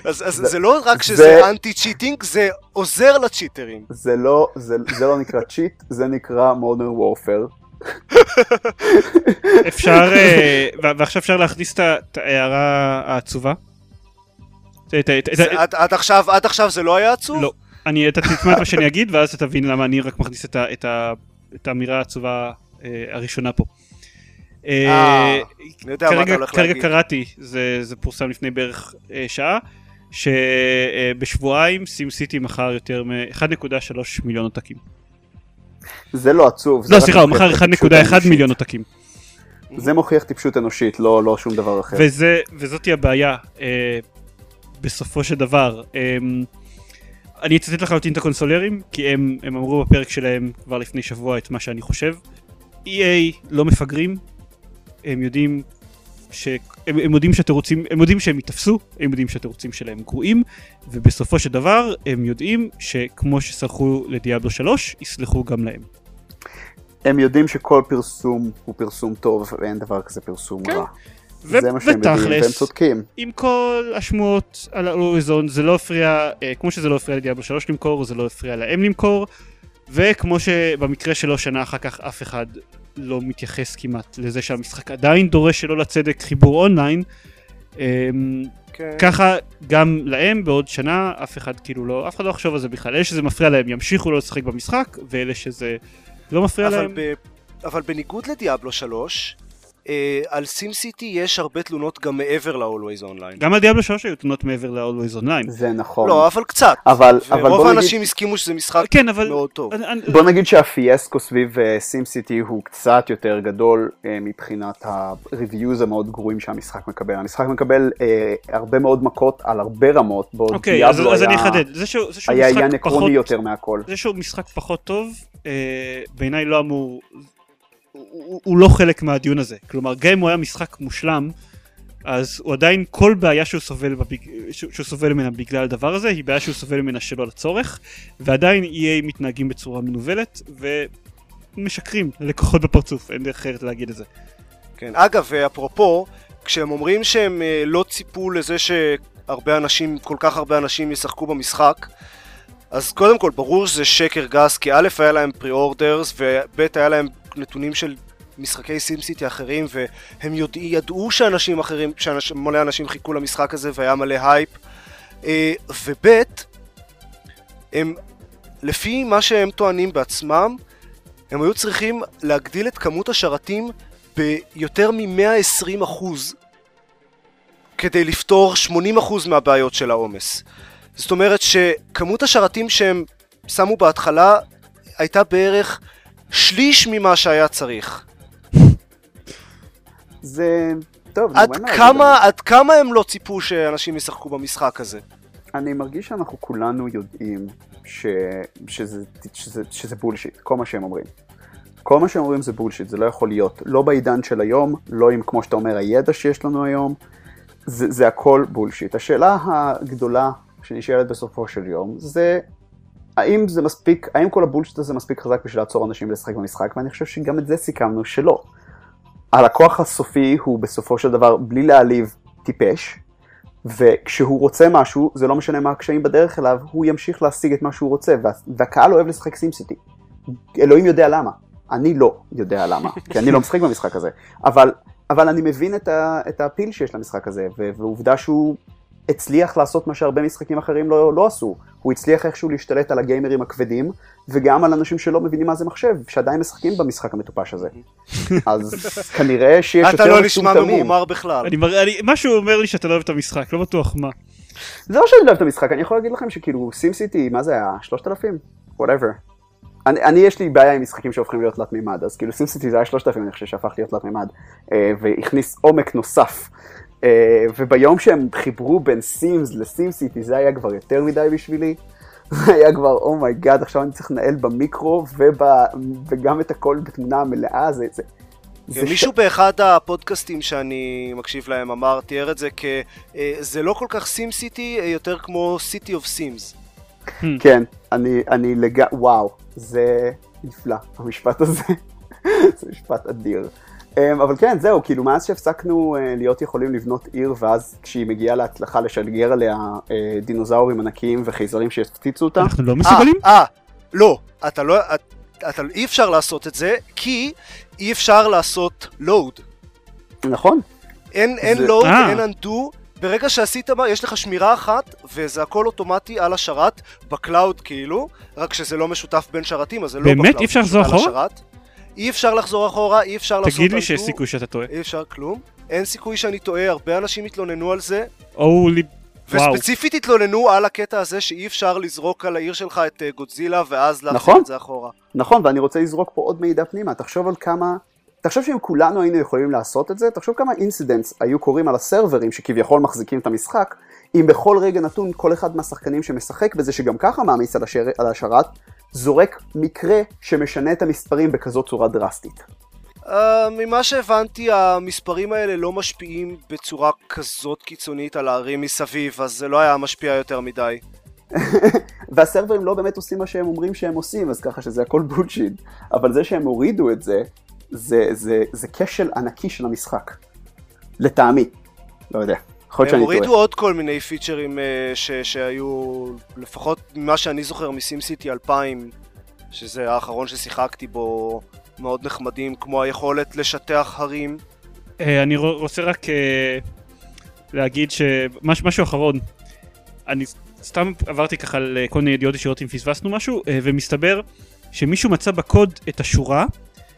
אז, אז זה- זה לא רק שזה זה- anti cheating, זה עוזר לצ'יטרים. זה לא, זה, זה לא נקרא cheat, זה נקרא Modern Warfare. אפשר, אה, ועכשיו אפשר להכניס את ההערה העצובה? עד עכשיו זה לא היה עצוב? לא. אני, אתה תשמע את מה שאני אגיד, ואז אתה תבין למה אני רק מכניס את, ה, את, ה, את האמירה העצובה אה, הראשונה פה. אה, אה, אני יודע מה אתה כרגע, הולך כרגע להגיד. קראתי, זה, זה פורסם לפני בערך אה, שעה, שבשבועיים סים סיטי מכר יותר מ-1.3 מיליון עותקים. זה לא עצוב. לא, סליחה, הוא מכר את הטיפשות 1.1 האנושית. מיליון עותקים. זה מוכיח טיפשות אנושית, לא, לא שום דבר אחר. וזה, וזאתי הבעיה, אה, בסופו של דבר. אה, אני אצטט לחלוטין את הקונסולרים, כי הם, הם אמרו בפרק שלהם כבר לפני שבוע את מה שאני חושב. EA לא מפגרים, הם יודעים ש... הם, הם יודעים שהתירוצים, הם יודעים שהם ייתפסו, הם יודעים שהתירוצים שלהם גרועים, ובסופו של דבר הם יודעים שכמו שסלחו לדיאבלו 3, יסלחו גם להם. הם יודעים שכל פרסום הוא פרסום טוב, ואין דבר כזה פרסום כן. רע. ו- זה מה שהם יודעים, והם ותכלס, צודקים. עם כל השמועות על האוריזון זה לא הפריע, אה, כמו שזה לא הפריע לדיאבלו 3 למכור, זה לא הפריע להם למכור, וכמו שבמקרה שלו שנה אחר כך אף אחד לא מתייחס כמעט לזה שהמשחק עדיין דורש שלא לצדק חיבור אונליין, אה, כן. ככה גם להם בעוד שנה אף אחד כאילו לא, אף אחד לא יחשוב על זה בכלל, אלה שזה מפריע להם ימשיכו לא לשחק במשחק, ואלה שזה לא מפריע אבל, להם, ב... אבל בניגוד לדיאבלו 3, אה, על סים סיטי יש הרבה תלונות גם מעבר ל-Always Online. גם על דיאבלו 3 היו תלונות מעבר ל-Always Online. זה נכון. לא, אבל קצת. אבל, אבל ורוב בוא נגיד, האנשים הסכימו שזה משחק כן, אבל... מאוד טוב. אני- אני- בוא נגיד שהפייסקו סביב סים סיטי הוא קצת יותר גדול אה, מבחינת ה-reviews המאוד גרועים שהמשחק מקבל. המשחק מקבל אה, הרבה מאוד מכות על הרבה רמות, בעוד אוקיי, אז, דיאבלו אז אני היה- אחדד. זה שהוא, זה שהוא היה משחק עניין פחות, עקרוני יותר מהכל. זה שהוא משחק פחות טוב, אה, בעיניי לא אמור... הוא, הוא, לא חלק מהדיון הזה. כלומר, גם אם הוא היה משחק מושלם, אז הוא עדיין, כל בעיה שהוא סובל, בביג, שהוא, שהוא סובל ממנה בגלל הדבר הזה, היא בעיה שהוא סובל ממנה שלא לצורך, ועדיין EA מתנהגים בצורה מנוולת, ומשקרים ללקוחות בפרצוף, אין דרך אחרת להגיד את זה. כן. אגב, ואפרופו, כשהם אומרים שהם אה, לא ציפו לזה שהרבה אנשים, כל כך הרבה אנשים ישחקו במשחק, אז קודם כל, ברור שזה שקר גס, כי א' היה להם pre-orders, וב' היה להם נתונים של משחקי SimCity אחרים, והם יודע, ידעו שאנשים אחרים, שמלא אנשים חיכו למשחק הזה והיה מלא הייפ, אה, וב' הם, לפי מה שהם טוענים בעצמם, הם היו צריכים להגדיל את כמות השרתים ביותר מ-120 אחוז כדי לפתור 80 אחוז מהבעיות של העומס. זאת אומרת שכמות השרתים שהם שמו בהתחלה הייתה בערך שליש ממה שהיה צריך. זה... טוב, עד נו, כמה. עד כמה הם לא ציפו שאנשים ישחקו במשחק הזה? אני מרגיש שאנחנו כולנו יודעים ש... שזה, שזה, שזה בולשיט, כל מה שהם אומרים. כל מה שהם אומרים זה בולשיט, זה לא יכול להיות. לא בעידן של היום, לא עם, כמו שאתה אומר, הידע שיש לנו היום, זה, זה הכל בולשיט. השאלה הגדולה שנשאלת בסופו של יום, זה האם זה מספיק, האם כל הבולשיט הזה מספיק חזק בשביל לעצור אנשים לשחק במשחק, ואני חושב שגם את זה סיכמנו שלא. הלקוח הסופי הוא בסופו של דבר, בלי להעליב, טיפש, וכשהוא רוצה משהו, זה לא משנה מה הקשיים בדרך אליו, הוא ימשיך להשיג את מה שהוא רוצה, וה, והקהל אוהב לשחק סימסיטי. אלוהים יודע למה. אני לא יודע למה, כי אני לא משחק במשחק הזה. אבל, אבל אני מבין את, ה, את ה feel שיש למשחק הזה, ועובדה שהוא הצליח לעשות מה שהרבה משחקים אחרים לא, לא עשו. הוא הצליח איכשהו להשתלט על הגיימרים הכבדים, וגם על אנשים שלא מבינים מה זה מחשב, שעדיין משחקים במשחק המטופש הזה. אז כנראה שיש יותר אתה לא נשמע ממורמר בכלל. אני, מר... אני, משהו אומר לי שאתה לא אוהב את המשחק, לא בטוח מה. זה לא שאני לא אוהב את המשחק, אני יכול להגיד לכם שכאילו SimCity, מה זה היה? 3,000? whatever. אני, אני יש לי בעיה עם משחקים שהופכים להיות תלת מימד, אז כאילו SimCity זה היה 3,000 אני חושב שהפך להיות תלת מימד, אה, והכניס עומק נוסף. אה, וביום שהם חיברו בין Sims ל SimCity זה היה כבר יותר מדי בשבילי. זה היה כבר, oh my god, עכשיו אני צריך לנהל במיקרו ובא, וגם את הכל בתמונה המלאה, זה... זה מישהו ש... באחד הפודקאסטים שאני מקשיב להם אמר, תיאר את זה כ... אה, זה לא כל כך SimCity, אה, יותר כמו City of Sims. כן, אני, אני לג... וואו, זה נפלא, המשפט הזה. זה משפט אדיר. אמ, אבל כן, זהו, כאילו מאז שהפסקנו אה, להיות יכולים לבנות עיר, ואז כשהיא מגיעה להצלחה לשגר עליה אה, דינוזאורים ענקיים וחייזרים שיפציצו אותה. אנחנו לא מסוגלים? אה, אה לא, אתה לא, אתה, אתה, אי אפשר לעשות את זה, כי אי אפשר לעשות לואוד. נכון. אין, אין זה... לואוד, אין אנדו, ברגע שעשית מה, יש לך שמירה אחת, וזה הכל אוטומטי על השרת, ב cloud כאילו, רק שזה לא משותף בין שרתים, אז זה לא ב cloud. באמת? אי אפשר לחזור אחורה? אי אפשר לחזור אחורה, אי אפשר לעשות... תגיד לי שיש סיכוי שאתה טועה. אי אפשר כלום. אין סיכוי שאני טועה, הרבה אנשים התלוננו על זה. אולי... וואו. וספציפית התלוננו על הקטע הזה שאי אפשר לזרוק על העיר שלך את אה, גודזילה ואז להחזיר נכון, את זה אחורה. נכון, ואני רוצה לזרוק פה עוד מידע פנימה. תחשוב על כמה... תחשוב שאם כולנו היינו יכולים לעשות את זה, תחשוב כמה incidents היו קורים על הסרברים שכביכול מחזיקים את המשחק, אם בכל רגע נתון כל אחד מהשחקנים שמשחק בזה, שגם ככה מעמיס על, השר... על השרת, זורק מקרה שמשנה את המספרים בכזאת צורה דרסטית. אה, ממה שהבנתי, המספרים האלה לא משפיעים בצורה כזאת קיצונית על הערים מסביב, אז זה לא היה משפיע יותר מדי. והסרברים לא באמת עושים מה שהם אומרים שהם עושים, אז ככה שזה הכל bullshit. אבל זה שהם הורידו את זה, זה, זה, זה כשל ענקי של המשחק. לטעמי. לא יודע. יכול להיות שאני טועה. הם הורידו עוד כל מיני פיצ'רים אה, ש, שהיו, לפחות ממה שאני זוכר מסימסיטי 2000, שזה האחרון ששיחקתי בו, מאוד נחמדים, כמו היכולת לשטח הרים. אה, אני רוצה רק אה, להגיד שמשהו אחרון, אני סתם עברתי ככה על כל מיני ידיעות ישירות אם פספסנו משהו, ומסתבר שמישהו מצא בקוד את השורה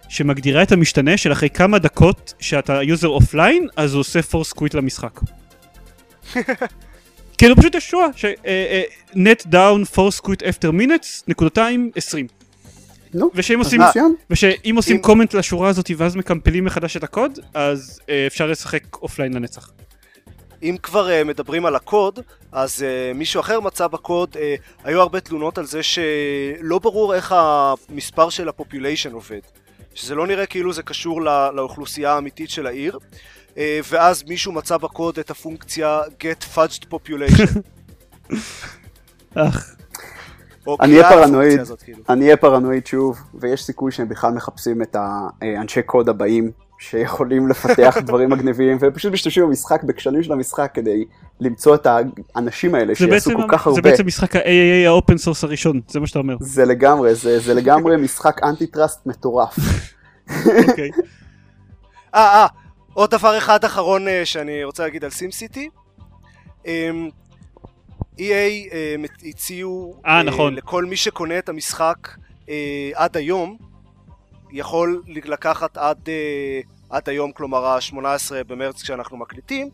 שמגדירה את המשתנה של אחרי כמה דקות שאתה user offline, אז הוא עושה force quit למשחק. כאילו פשוט יש שורה, ש- net down force quit after minutes, נקודתיים 20. נו, ושאם עושים, ושאם עושים comment לשורה הזאת ואז מקמפלים מחדש את הקוד, אז אה, אפשר לשחק offline לנצח. אם כבר אה, מדברים על הקוד, אז אה, מישהו אחר מצא בקוד, אה, היו הרבה תלונות על זה שלא ברור איך המספר של הפופוליישן עובד. שזה לא נראה כאילו זה קשור לא, לאוכלוסייה האמיתית של העיר. אה, ואז מישהו מצא בקוד את הפונקציה get fudged population. אני אהיה פרנואיד, כאילו. אני אהיה פרנואיד שוב, ויש סיכוי שהם בכלל מחפשים את האנשי קוד הבאים שיכולים לפתח דברים מגניבים, ופשוט משתמשים במשחק, בכשלים של המשחק, כדי למצוא את האנשים האלה שיעשו כל כך הרבה. זה בעצם משחק ה-AAA ה open source הראשון, זה מה שאתה אומר. זה לגמרי, זה לגמרי משחק anti trust מטורף. אוקיי. אה, אה. עוד דבר אחד אחרון אה, שאני רוצה להגיד על SimCity. EA אה, הציעו אה, אה, נכון. לכל מי שקונה את המשחק עד היום, יכול לקחת עד, עד היום, כלומר ה-18 במרץ כשאנחנו מקליטים,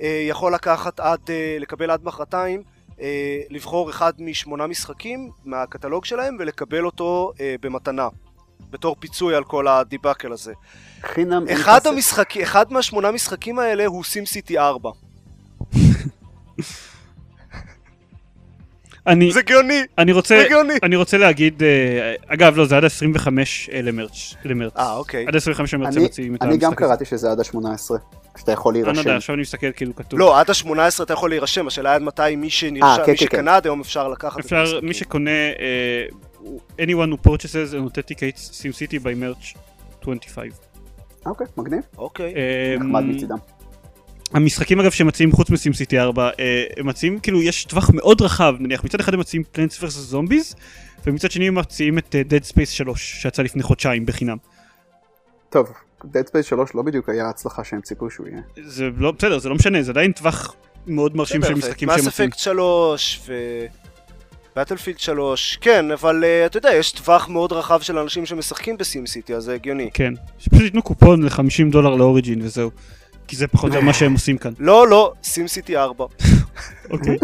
יכול לקחת עד, לקבל עד מחרתיים, לבחור אחד משמונה משחקים מהקטלוג שלהם ולקבל אותו במתנה. בתור פיצוי על כל הדיבאקל הזה. חינם אחד המשחקים, אחד מהשמונה משחקים האלה הוא סים סיטי 4. אני, זה גאוני, אני רוצה, זה גאוני. אני רוצה להגיד, אה, אגב לא זה עד 25 למרץ, למרץ. אה אוקיי. עד 25 למרץ הם מציעים את המשחק הזה. אני גם קראתי שזה עד ה-18. שאתה יכול אני לא להירשם. יודע, עכשיו אני מסתכל כאילו כתוב. לא, עד ה-18 אתה יכול להירשם, השאלה עד מתי מי שנרשם, אה, כן, מי כן, שקנה עד היום אפשר לקחת את אפשר. מי שקונה, אה, anyone who purchases and authenticates SimCity by Merch 25. אוקיי, מגניב, אוקיי. אה, נחמד מצידם. המשחקים אגב שמציעים חוץ מסימסיטי 4, אה, הם מציעים כאילו יש טווח מאוד רחב, נניח מצד אחד הם מציעים פלנטס vs זומביז, ומצד שני הם מציעים את אה, Dead Space 3 שיצא לפני חודשיים בחינם. טוב, Dead Space 3 לא בדיוק היה ההצלחה שהם ציפו שהוא יהיה. זה לא, בסדר, זה לא משנה, זה עדיין טווח מאוד מרשים של משחקים שהם מס מציעים. אפקט 3 ו... באטלפילד 3, כן, אבל uh, אתה יודע, יש טווח מאוד רחב של אנשים שמשחקים בסים סיטי, אז זה הגיוני. כן, שפשוט ייתנו קופון ל-50 דולר לאוריג'ין וזהו. כי זה פחות או יותר מה שהם עושים כאן. לא, לא, סים סיטי 4. אוקיי.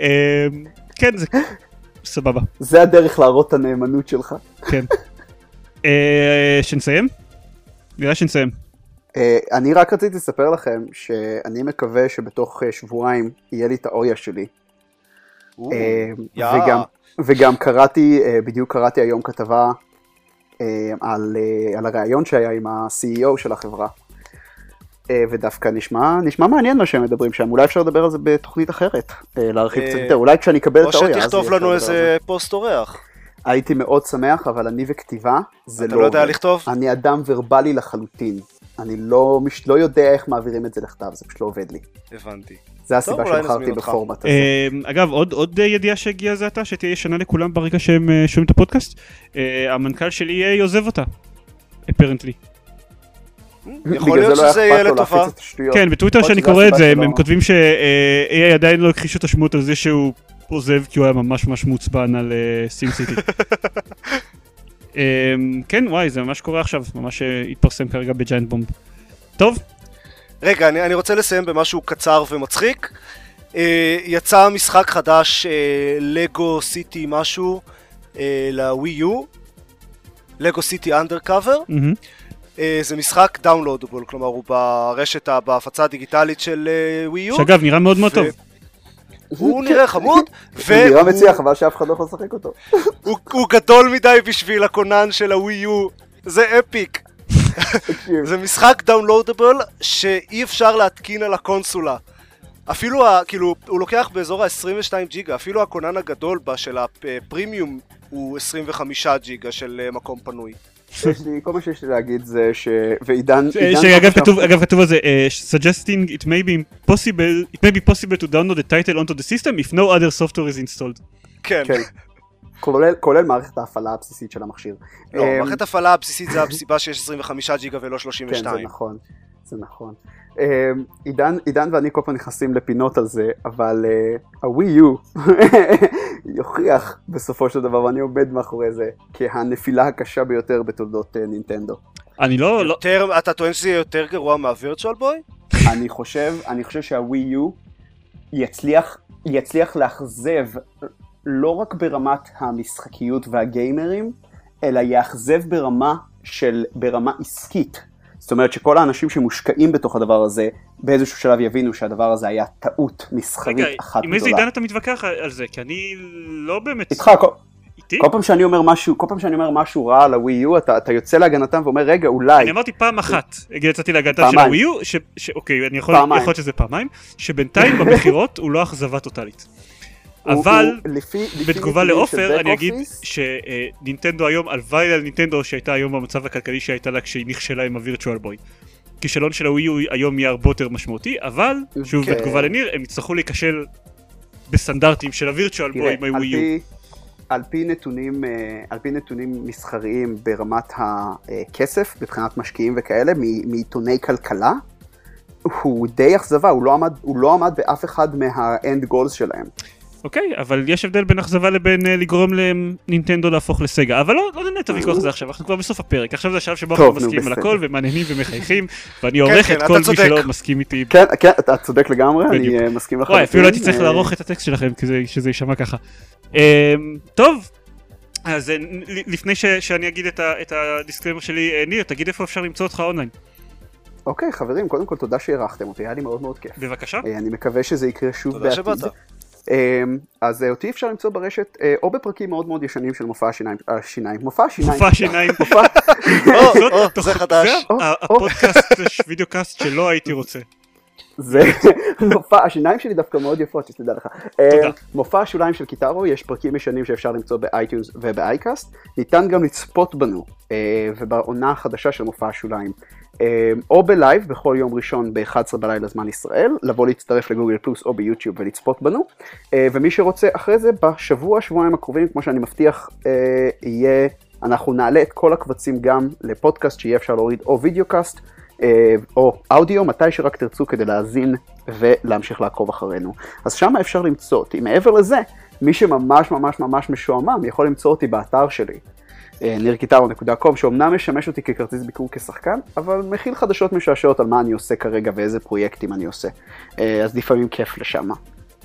אמ, כן, זה סבבה. זה הדרך להראות את הנאמנות שלך. כן. אה, שנסיים? נראה שנסיים. אה, אני רק רציתי לספר לכם שאני מקווה שבתוך שבועיים יהיה לי את האויה שלי. אה. וגם, וגם קראתי, אה, בדיוק קראתי היום כתבה אה, על, על הראיון שהיה עם ה-CEO של החברה. ודווקא נשמע, נשמע מעניין מה שהם מדברים שם, אולי אפשר לדבר על זה בתוכנית אחרת, להרחיב קצת יותר, אולי כשאני אקבל או את אז יהיה שתכתוב לנו איזה זה. פוסט אורח. הייתי מאוד שמח, אבל אני וכתיבה, זה אתה לא לא יודע. לכתוב? אני אדם ורבלי לחלוטין. אני לא, מש, לא יודע איך מעבירים את זה לכתב, זה פשוט לא עובד לי. הבנתי. זה הסיבה שבחרתי. בפורמט הזה. אמ, אגב, עוד עוד אה, ידיעה שהגיעה זה עתה, שתהיה ישנה לכולם ברגע שהם אה, שומעים את הפודקאסט. אה, המנכ"ל של EA עוזב אותה. אפרנטלי. יכול בגלל להיות לא שזה היה יהיה לטובה. כן, בטוויטר יכול שאני קורא את זה, הם כותבים ש-EA עדיין לא הכחישו את השמות על זה שהוא עוזב כי הוא היה ממש ממש מעוצבן על סים סיטי. כן, וואי, זה ממש קורה עכשיו, ממש אה, התפרסם כרגע בג'יינט בומב. טוב, רגע, אני, אני רוצה לסיים במשהו קצר ומצחיק. אה, יצא משחק חדש, לגו סיטי משהו, אה, לווי יו, לגו סיטי אנדרקאבר. מהמם. אה, זה משחק דאונלודבול, כלומר הוא ברשת, בהפצה הדיגיטלית של אה, ווי יו. שאגב, נראה מאוד מאוד ו- טוב. הוא נראה חמוד, הוא נראה והוא מציע, חבל שאף אחד לא יכול לשחק אותו. הוא- גדול מדי בשביל הכונן של הווי יו. זה אפיק. זה משחק דאונלודבל שאי אפשר להתקין על הקונסולה. אפילו, ה, כאילו, הוא לוקח באזור ה-22 ג'יגה, אפילו הכונן הגדול בה של הפרימיום הוא 25 ג'יגה של אה, מקום פנוי. לי, כל מה שיש לי להגיד זה ש... ועידן... שאגב עכשיו- כתוב, אגב כתוב על זה, אה, suggesting it may be possible, it may be possible to download the title onto the system if no other software is installed. כן. כן. כולל, כולל מערכת ההפעלה הבסיסית של המכשיר. לא, אמ, מערכת הפעלה הבסיסית זה הסיבה שיש 25 ג'יגה ולא כן, זה 32. נכון, זה נכון. אמ, עידן, עידן ואני כל פעם נכנסים לפינות על זה, אבל אה, הווי יו יוכיח בסופו של דבר, ואני עומד מאחורי זה, כהנפילה הקשה ביותר בתולדות אה, נינטנדו. אני לא, לא, יותר, אתה טוען שזה יהיה יותר גרוע מהווירטואל בוי? אני חושב, אני חושב שהווי יו יצליח, יצליח לאכזב לא רק ברמת המשחקיות והגיימרים, אלא יאכזב ברמה של, ברמה עסקית. זאת אומרת שכל האנשים שמושקעים בתוך הדבר הזה, באיזשהו שלב יבינו שהדבר הזה היה טעות מסחרית רגע, אחת עם איזה גדולה. עידן אתה מתווכח על זה? כי אני לא באמת... איתך, כל, איתי? כל פעם שאני אומר משהו, כל פעם שאני אומר משהו רע על הווי יו, אתה, אתה יוצא להגנתם ואומר, רגע, אולי. אני אמרתי פעם אחת, יצאתי להגנתה של. הווי יו, ש- ש- אוקיי, אני יכול. יכול להיות שזה פעמיים, שבינתיים במכירות הוא לא אכזבה טוטאלית. אבל בתגובה לעופר אני אגיד שנינטנדו היום, הלוואי על נינטנדו שהייתה היום במצב הכלכלי שהייתה לה כשהיא נכשלה עם הווירטואל בוי. כישלון של הווי יו היום יהיה הרבה יותר משמעותי, אבל, שוב כן. בתגובה לניר, הם יצטרכו להיכשל בסטנדרטים של הווירטואל בוי עם הווי יו. על פי נתונים, אה, על פי נתונים מסחריים ברמת הכסף, מבחינת משקיעים וכאלה, מעיתוני כלכלה, הוא די אכזבה, הוא לא עמד, הוא לא עמד באף אחד מה-end goals שלהם. אוקיי, אבל יש הבדל בין אכזבה לבין אה, לגרום לנינטנדו להפוך לסגה, אבל לא, לא ננהל את הוויכוח הזה עכשיו, אנחנו כבר בסוף הפרק, עכשיו זה השלב שבו אנחנו נו, מסכימים על. הכל ומעניינים ומחייכים, ואני עורך כן, את כל מי. שלא מסכים איתי. כן, כן, אתה צודק לגמרי. אני אה, מסכים לחלוטין. וואי, אפילו לא הייתי צריך אה, לערוך את הטקסט שלכם כדי שזה יישמע ככה. אמ, טוב, אז לפני ש- שאני אגיד את ה disclaimer שלי, ניר, תגיד איפה אפשר למצוא אותך אונליין. אוקיי, חברים, קודם כל תודה שאירחתם אותי, היה לי מאוד מאוד כיף. בבקשה. אני מקווה שזה יקרה שוב תודה בעתיד. אמ, אז אה, אותי אפשר למצוא ברשת אה, או בפרקים מאוד מאוד ישנים של מופע השיניים, השיניים, מופע השיניים, מופע שיניים. מופע- או, זאת או, תוך- זה חדש. הפודקאסט, video cast שלא הייתי רוצה. זה מופע, השיניים שלי דווקא מאוד יפות, שתדע לך. תודה. אה, מופע השוליים של קיטרו, יש פרקים ישנים שאפשר למצוא ב iTunes וב iCast. ניתן גם לצפות בנו, אה, ובעונה החדשה של מופע השוליים. אה, או ב live בכל יום ראשון ב-11 בלילה זמן ישראל, לבוא להצטרף לגוגל פלוס או ביוטיוב ולצפות בנו. אה, ומי שרוצה אחרי זה, בשבוע, שבועיים הקרובים, כמו שאני מבטיח, אה, יהיה, אנחנו נעלה את כל הקבצים גם לפודקאסט שיהיה אפשר להוריד או video cast. או אודיו, מתי שרק תרצו כדי להאזין ולהמשיך לעקוב אחרינו. אז שם אפשר למצוא אותי. מעבר לזה, מי שממש ממש ממש משועמם יכול למצוא אותי באתר שלי, אה, נirkitarov.com, שאומנם משמש אותי ככרטיס ביקור כשחקן, אבל מכיל חדשות משעשעות על מה אני עושה כרגע ואיזה פרויקטים אני עושה. אה, אז לפעמים כיף לשם,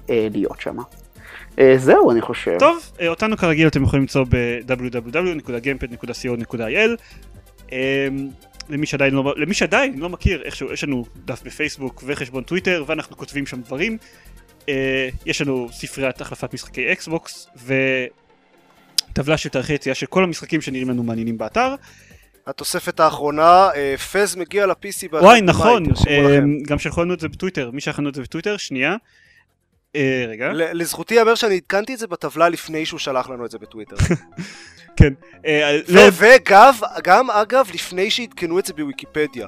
אה, להיות שם. זהו, אני חושב. טוב, אה, אותנו כרגיל אתם יכולים למצוא ב-www.gamepad.co.il. אמ, למי שעדיין לא, למי שעדיין לא מכיר איכשהו, יש לנו דף בפייסבוק וחשבון טוויטר ואנחנו כותבים שם דברים. אה, יש לנו ספריית החלפת משחקי אקסבוקס וטבלה של תאריכי יציאה של כל המשחקים שנראים לנו מעניינים באתר. התוספת האחרונה, אה, פז מגיע ל-PC ב- וואי נכון, אה. גם שלחו לנו את זה בטוויטר, מי שלח לנו את זה בטוויטר, שנייה. אה, רגע, לזכותי ייאמר שאני עדכנתי את זה בטבלה לפני שהוא שלח לנו את זה בטוויטר. כן. לא, וגם, גם אגב, לפני שעדכנו את זה בוויקיפדיה.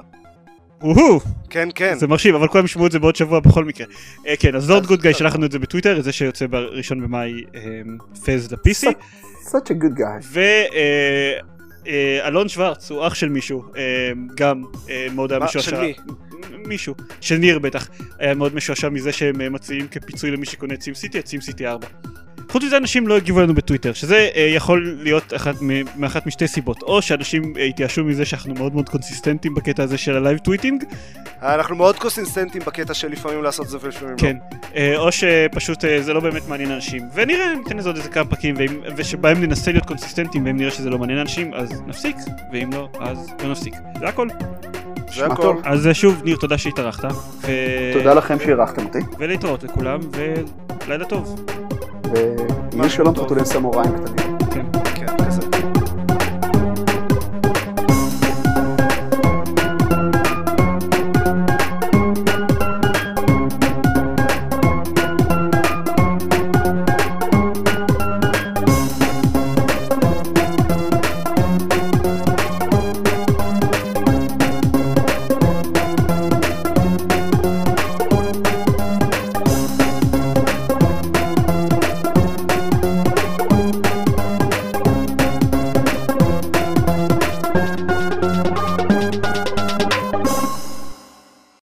אוהו, כן, כן. זה מרשים, אבל כולם ישמעו את זה בעוד שבוע בכל מקרה. כן, אז לורד גוד גיא שלח לנו את זה בטוויטר, זה שיוצא בראשון במאי פז ל-PC, such a good guy. ואלון שוורץ הוא אח של מישהו, אה, גם אה, מאוד היה משועשע. של מי? מישהו, של ניר בטח, היה מאוד משועשע מזה שהם אה, מציעים כפיצוי למי שקונה את סים סיטי, את סים סיטי 4. חוץ מזה אנשים לא הגיבו לנו בטוויטר, שזה אה, יכול להיות אחת מאחת משתי סיבות, או שאנשים אה, התייאשו מזה שאנחנו מאוד מאוד קונסיסטנטים בקטע הזה של ה live tweeting, אנחנו מאוד קונסיסטנטים בקטע של לפעמים לעשות את זה ולפעמים כן, אה, או שפשוט אה, זה לא באמת מעניין אנשים, ונראה, ניתן לזה עוד איזה כמה פרקים, ואם- ושבהם ננסה להיות קונסיסטנטים, ואם נראה שזה לא מעניין אנשים, אז נפסיק, ואם לא, אז לא נפסיק. זה הכל. לא. זה הכל. אז אה, שוב, ניר, תודה שהתארחת, ו... תודה לכם שאירחתם אותי. ולהתראות לכולם, ולילה טוב. ויהיו שלום חתולים סמוראים קטנים. כן.